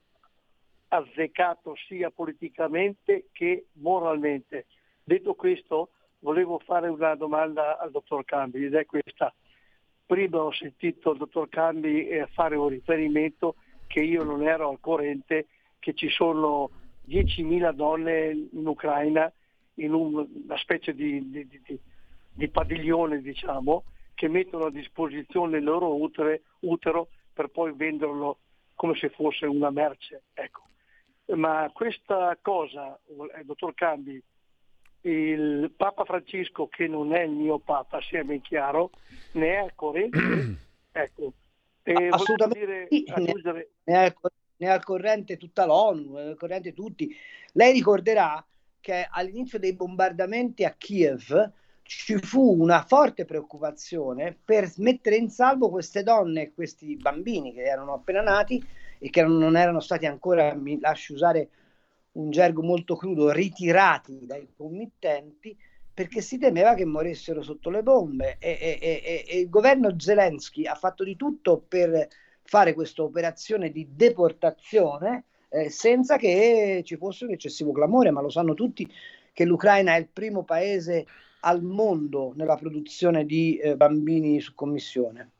azzeccato sia politicamente che moralmente. Detto questo, volevo fare una domanda al dottor Cambi ed è questa. Prima ho sentito il dottor Cambi eh, fare un riferimento che io non ero al corrente, che ci sono 10.000 donne in Ucraina in una specie di, di, di, di padiglione, diciamo, che mettono a disposizione il loro utero, utero per poi venderlo come se fosse una merce. Ecco. Ma questa cosa, eh, dottor Cambi, il Papa Francesco, che non è il mio Papa, sia ben chiaro, ne è corrente. [CLEARS THROAT] ecco. E Assolutamente dire, aggiungere... ne, è, ne è al corrente tutta l'ONU, è al corrente tutti. Lei ricorderà che all'inizio dei bombardamenti a Kiev ci fu una forte preoccupazione per mettere in salvo queste donne e questi bambini che erano appena nati e che non erano stati ancora, mi lasci usare un gergo molto crudo, ritirati dai committenti perché si temeva che morissero sotto le bombe. E, e, e, e il governo Zelensky ha fatto di tutto per fare questa operazione di deportazione eh, senza che ci fosse un eccessivo clamore, ma lo sanno tutti che l'Ucraina è il primo paese al mondo nella produzione di eh, bambini su commissione.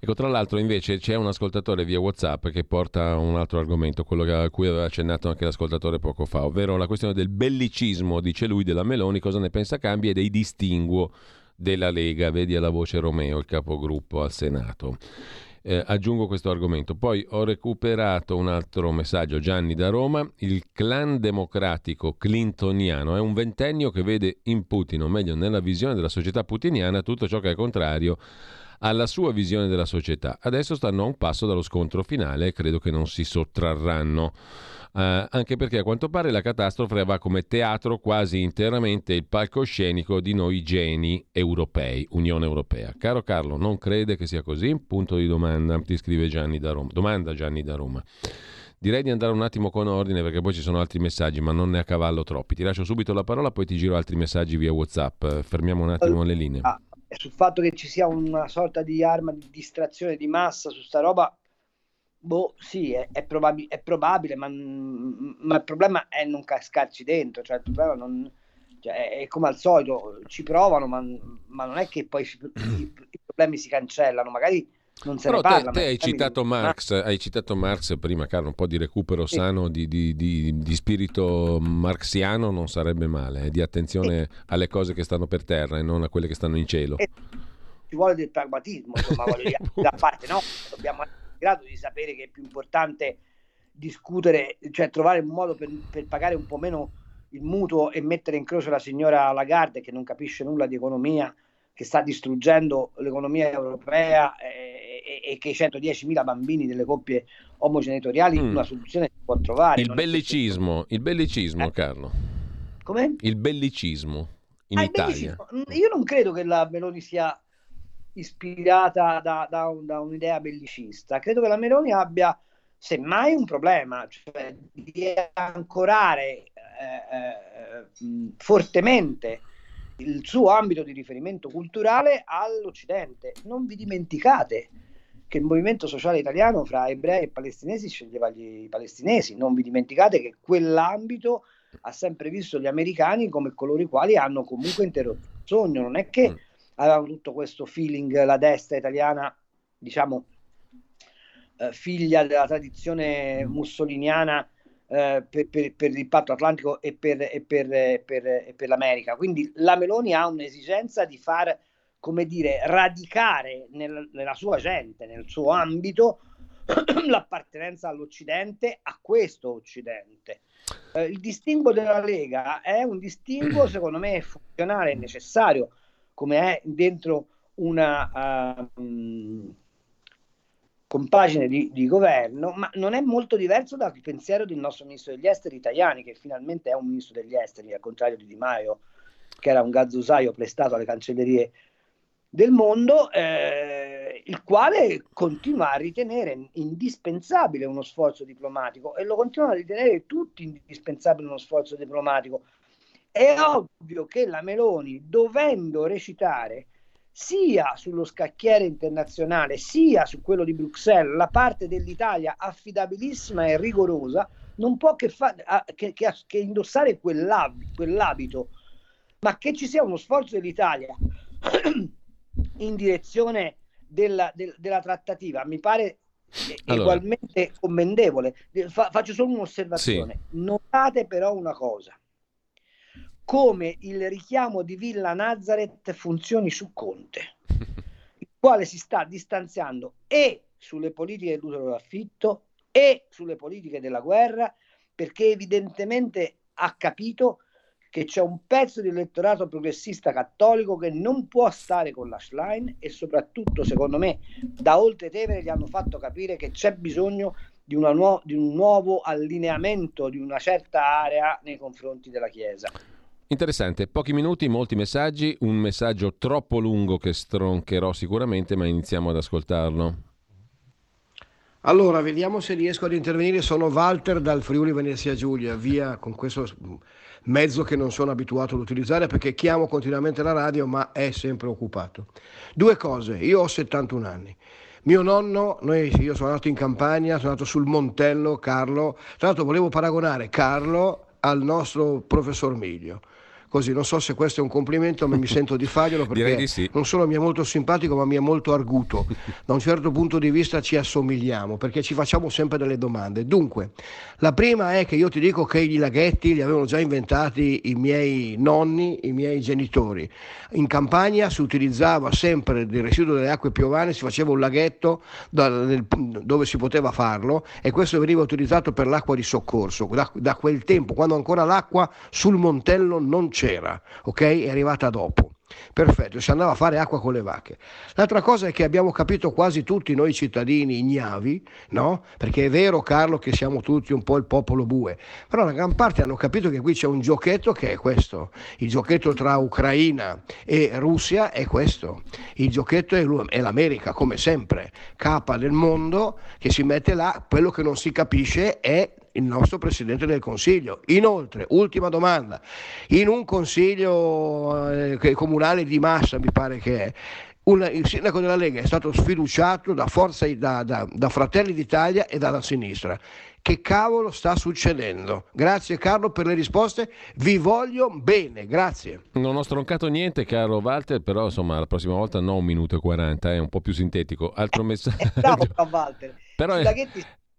Ecco, tra l'altro invece c'è un ascoltatore via WhatsApp che porta un altro argomento, quello a cui aveva accennato anche l'ascoltatore poco fa, ovvero la questione del bellicismo, dice lui, della Meloni, cosa ne pensa cambia e dei distinguo della Lega, vedi alla voce Romeo, il capogruppo al Senato. Eh, aggiungo questo argomento. Poi ho recuperato un altro messaggio, Gianni da Roma. Il clan democratico clintoniano è un ventennio che vede in Putin, o meglio nella visione della società putiniana, tutto ciò che è contrario alla sua visione della società. Adesso stanno a un passo dallo scontro finale e credo che non si sottrarranno. Uh, anche perché a quanto pare la catastrofe aveva come teatro quasi interamente il palcoscenico di noi geni europei, Unione Europea. Caro Carlo, non crede che sia così? Punto di domanda, ti scrive Gianni da Roma. Domanda Gianni da Roma. Direi di andare un attimo con ordine perché poi ci sono altri messaggi, ma non ne a cavallo troppi. Ti lascio subito la parola, poi ti giro altri messaggi via WhatsApp. Fermiamo un attimo le linee. Ah, sul fatto che ci sia una sorta di arma di distrazione di massa su sta roba, boh, sì, è, è, probab- è probabile, ma, ma, il problema è non cascarci dentro, cioè il problema non, cioè, è come al solito, ci provano, ma, ma non è che poi si, [CLEARS THROAT] i, i, problemi si cancellano, magari non se Però ne parla. Te, te hai, citato Marx, hai citato Marx prima, Carlo, un po' di recupero sì. sano di, di, di, di, spirito marxiano non sarebbe male, eh, di attenzione sì. alle cose che stanno per terra e non a quelle che stanno in cielo. E ci vuole del pragmatismo, insomma, voglio dire, [LAUGHS] da parte no, dobbiamo essere grado di sapere che è più importante discutere, cioè trovare un modo per, per pagare un po' meno il mutuo e mettere in croce la signora Lagarde che non capisce nulla di economia, che sta distruggendo l'economia europea e, e, e che 110.000 bambini delle coppie omogenitoriali mm. una soluzione si può trovare. Il bellicismo, il bellicismo, eh. Carlo. Come? Il bellicismo in ah, Italia. Bellicismo. Io non credo che la Meloni sia ispirata da, da, un, da, un'idea bellicista. Credo che la Meloni abbia semmai un problema, cioè di ancorare eh, eh, fortemente il suo ambito di riferimento culturale all'Occidente. Non vi dimenticate che il movimento sociale italiano fra ebrei e palestinesi sceglieva i palestinesi, non vi dimenticate che quell'ambito ha sempre visto gli americani come coloro i quali hanno comunque interrotto il sogno, non è che mm avevano tutto questo feeling, la destra italiana, diciamo, eh, figlia della tradizione mussoliniana eh, per, per, per, il patto atlantico e per, e, e per, l'America. Quindi la Meloni ha un'esigenza di far, come dire, radicare nel, nella sua gente, nel suo ambito, [CLEARS THROAT] l'appartenenza all'Occidente, a questo Occidente. Eh, il distinguo della Lega è un distinguo, secondo me, funzionale e necessario come è dentro una uh, compagine di, di, governo, ma non è molto diverso dal pensiero del nostro ministro degli esteri italiani, che finalmente è un ministro degli esteri, al contrario di Di Maio, che era un gazzusaio prestato alle cancellerie del mondo, eh, il quale continua a ritenere indispensabile uno sforzo diplomatico e lo continuano a ritenere tutti indispensabile uno sforzo diplomatico è ovvio che la Meloni, dovendo recitare sia sullo scacchiere internazionale sia su quello di Bruxelles, la parte dell'Italia affidabilissima e rigorosa, non può che, fa- che, che, che indossare quell'ab- quell'abito, ma che ci sia uno sforzo dell'Italia [CLEARS THROAT] in direzione della, del, della trattativa mi pare allora. ugualmente commendevole. Fa- faccio solo un'osservazione. Sì. Notate però una cosa come il richiamo di Villa Nazareth funzioni su Conte, il quale si sta distanziando e sulle politiche dell'utero d'affitto e sulle politiche della guerra perché evidentemente ha capito che c'è un pezzo di elettorato progressista cattolico che non può stare con la Schlein e soprattutto, secondo me, da oltre Tevere gli hanno fatto capire che c'è bisogno di, nuo- di un nuovo allineamento di una certa area nei confronti della Chiesa. Interessante, pochi minuti, molti messaggi, un messaggio troppo lungo che stroncherò sicuramente, ma iniziamo ad ascoltarlo. Allora, vediamo se riesco ad intervenire. Sono Walter dal Friuli Venezia Giulia, via con questo mezzo che non sono abituato ad utilizzare perché chiamo continuamente la radio ma è sempre occupato. Due cose, io ho 71 anni. Mio nonno, noi, io sono nato in campagna, sono nato sul Montello, Carlo, tra l'altro volevo paragonare Carlo al nostro professor Miglio così. Non so se questo è un complimento, ma mi sento di farglielo [LAUGHS] perché sì. non solo mi è molto simpatico, ma mi è molto arguto. [LAUGHS] Da un certo punto di vista ci assomigliamo perché ci facciamo sempre delle domande. Dunque, la prima è che io ti dico che i laghetti li avevano già inventati i miei nonni, i miei genitori. In campagna si utilizzava sempre del residuo delle acque piovane, si faceva un laghetto dove si poteva farlo e questo veniva utilizzato per l'acqua di soccorso. Da, da quel tempo, quando ancora l'acqua sul Montello non c'era c'era, ok? È arrivata dopo. Perfetto, si andava a fare acqua con le vacche. L'altra cosa è che abbiamo capito quasi tutti noi cittadini ignavi, no? Perché è vero Carlo che siamo tutti un po' il popolo bue, però la gran parte hanno capito che qui c'è un giochetto che è questo. Il giochetto tra Ucraina e Russia è questo. Il giochetto è, l'America, come sempre, capa del mondo che si mette là, quello che non si capisce è il nostro Presidente del Consiglio. Inoltre, ultima domanda, in un Consiglio eh, comunale di massa, mi pare che è, un, il sindaco della Lega è stato sfiduciato da, Forza, da, da, da Fratelli d'Italia e dalla sinistra. Che cavolo sta succedendo? Grazie Carlo per le risposte, vi voglio bene, grazie. Non ho stroncato niente caro Walter, però insomma la prossima volta no un minuto e 40, è un po' più sintetico. Altro [LAUGHS] messaggio. Bravo Walter. Però è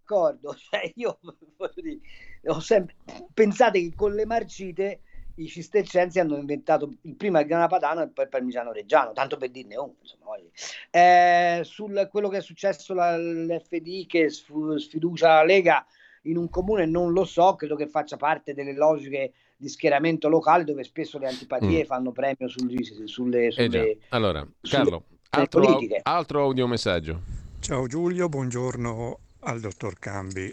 d'accordo, [LAUGHS] cioè io [LAUGHS] dire, ho sempre pensate che con le marcite i cistercensi hanno inventato il prima il grana padano e poi il parmigiano reggiano, tanto per dirne uno. Insomma, eh, sul quello che è successo l'FD che sfiducia la Lega in un comune non lo so, credo che faccia parte delle logiche di schieramento locale dove spesso le antipatie mm. fanno premio sulle, sulle, sulle eh allora Carlo altro, altro audio messaggio ciao Giulio buongiorno al dottor Cambi.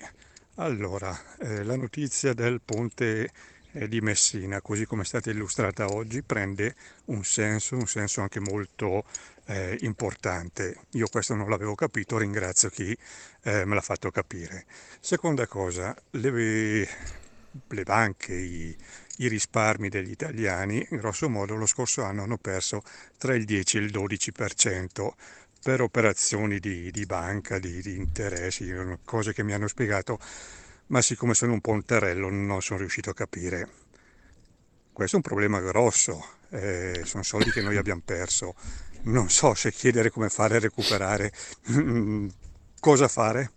Allora, eh, la notizia del ponte eh, di Messina, così come è stata illustrata oggi, prende un senso, un senso anche molto eh, importante. Io questo non l'avevo capito, ringrazio chi eh, me l'ha fatto capire. Seconda cosa, le, le banche, i, i risparmi degli italiani, grosso modo, lo scorso anno hanno perso tra il 10 e il 12% per operazioni di, di banca, di, di, interessi, cose che mi hanno spiegato, ma siccome sono un po' non sono riuscito a capire. Questo è un problema grosso, eh, sono soldi che noi abbiamo perso. Non so se chiedere come fare a recuperare, [LAUGHS] cosa fare.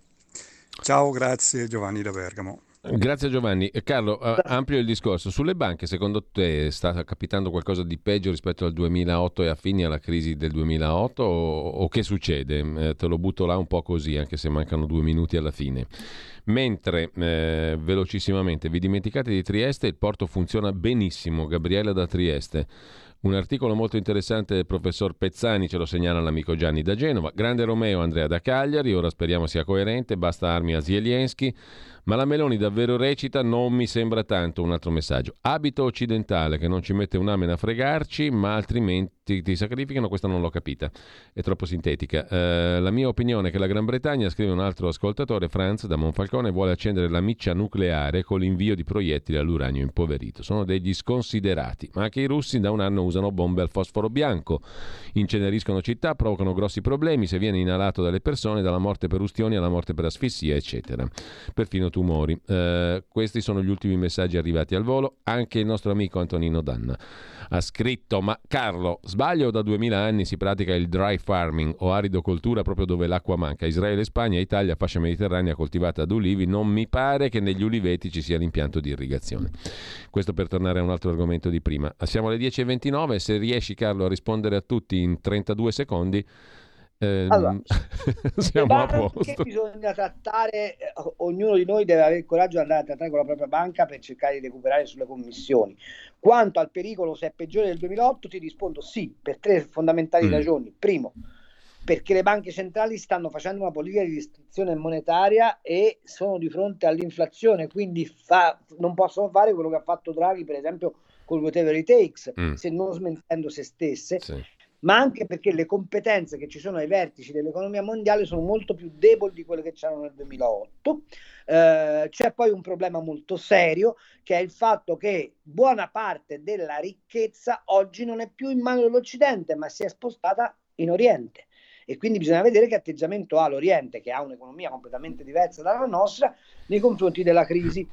Ciao, grazie Giovanni da Bergamo. Grazie Giovanni. Eh, Carlo, ampio il discorso. Sulle banche, secondo te sta capitando qualcosa di peggio rispetto al 2008 e affini alla crisi del 2008 o, o che succede? Eh, te lo butto là un po' così, anche se mancano due minuti alla fine. Mentre, eh, velocissimamente, vi dimenticate di Trieste, il porto funziona benissimo. Gabriella da Trieste. Un articolo molto interessante del professor Pezzani ce lo segnala l'amico Gianni da Genova. Grande Romeo Andrea da Cagliari, ora speriamo sia coerente, basta armi a Zielinski. Ma la Meloni davvero recita? Non mi sembra tanto. Un altro messaggio. Abito occidentale che non ci mette un amen a fregarci, ma altrimenti ti sacrificano. Questa non l'ho capita. È troppo sintetica. Eh, la mia opinione è che la Gran Bretagna, scrive un altro ascoltatore, Franz da Monfalcone, vuole accendere la miccia nucleare con l'invio di proiettili all'uranio impoverito. Sono degli sconsiderati. Ma anche i russi da un anno usano bombe al fosforo bianco. Inceneriscono città, provocano grossi problemi se viene inalato dalle persone, dalla morte per ustioni alla morte per asfissia, eccetera. Perfino tumori. Eh, questi sono gli ultimi messaggi arrivati al volo. Anche il nostro amico Antonino Danna ha scritto: Ma Carlo, sbaglio da 2000 anni si pratica il dry farming o aridocoltura proprio dove l'acqua manca. Israele, Spagna, Italia, fascia mediterranea coltivata ad ulivi. Non mi pare che negli uliveti ci sia l'impianto di irrigazione. Questo per tornare a un altro argomento di prima. Siamo alle 10.29. Se riesci, Carlo, a rispondere a tutti in 32 secondi Eh, Allora, [LAUGHS] siamo a posto. bisogna trattare, eh, ognuno di noi deve avere il coraggio di andare a trattare con la propria banca per cercare di recuperare sulle commissioni. Quanto al pericolo se è peggiore del 2008 ti rispondo sì, per tre fondamentali Mm. ragioni. Primo, perché le banche centrali stanno facendo una politica di restrizione monetaria e sono di fronte all'inflazione, quindi fa- non possono fare quello che ha fatto Draghi, per esempio, con whatever it takes, Mm. se non smentendo se stesse Sì. Ma anche perché le competenze che ci sono ai vertici dell'economia mondiale sono molto più deboli di quelle che c'erano nel 2008. Eh, c'è poi un problema molto serio che è il fatto che buona parte della ricchezza oggi non è più in mano dell'Occidente, ma si è spostata in Oriente. E quindi bisogna vedere che atteggiamento ha l'Oriente, che ha un'economia completamente diversa dalla nostra, nei confronti della crisi.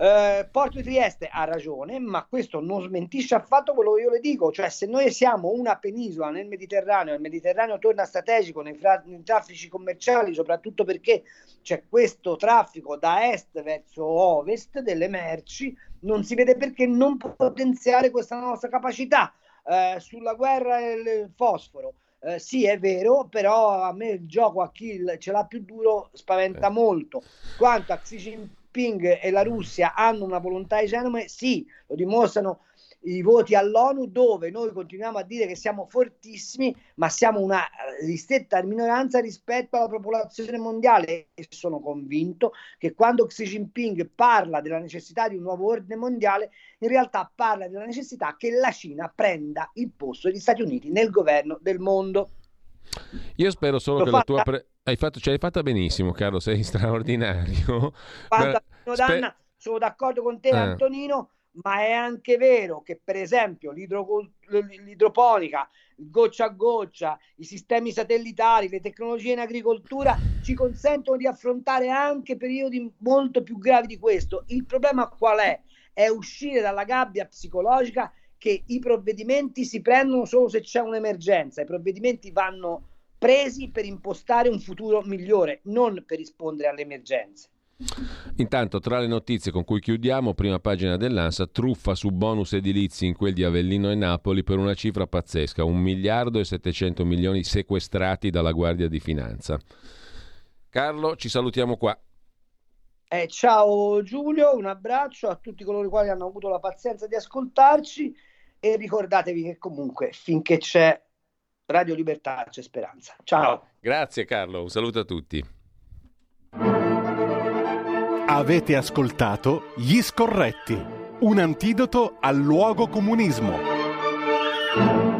Eh, Porto di Trieste ha ragione, ma questo non smentisce affatto quello che io le dico, cioè se noi siamo una penisola nel Mediterraneo, il Mediterraneo torna strategico nei, fra- nei traffici commerciali, soprattutto perché c'è questo traffico da est verso ovest delle merci, non si vede perché non potenziare questa nostra capacità. Eh, sulla guerra e il fosforo. Eh, sì, è vero, però a me il gioco a chi il- ce l'ha più duro spaventa molto. Quanto a Xi Jinping e la Russia hanno una volontà egenome, sì, lo dimostrano i voti all'ONU dove noi continuiamo a dire che siamo fortissimi, ma siamo una ristretta minoranza rispetto alla popolazione mondiale e sono convinto che quando Xi Jinping parla della necessità di un nuovo ordine mondiale, in realtà parla della necessità che la Cina prenda il posto degli Stati Uniti nel governo del mondo. Io spero solo L'ho che la tua... fatta? pre- hai fatto, ce l'hai fatta benissimo, Carlo, sei [LAUGHS] straordinario. Guarda, Ma- Danna, sono d'accordo con te, Eh. Antonino, ma è anche vero che, per esempio, l'idroponica, goccia a goccia, i sistemi satellitari, le tecnologie in agricoltura ci consentono di affrontare anche periodi molto più gravi di questo. Il problema qual è? È uscire dalla gabbia psicologica che i provvedimenti si prendono solo se c'è un'emergenza. I provvedimenti vanno presi per impostare un futuro migliore, non per rispondere alle emergenze. Intanto, tra le notizie con cui chiudiamo, prima pagina dell'ANSA, truffa su bonus edilizi in quel di Avellino e Napoli per una cifra pazzesca, un miliardo e 700 milioni sequestrati dalla Guardia di Finanza. Carlo, ci salutiamo qua. Eh, ciao Giulio, un abbraccio a tutti coloro i quali hanno avuto la pazienza di ascoltarci e ricordatevi che comunque finché c'è Radio Libertà c'è speranza. Ciao. Grazie Carlo, un saluto a tutti. Avete ascoltato Gli Scorretti, un antidoto al luogo comunismo.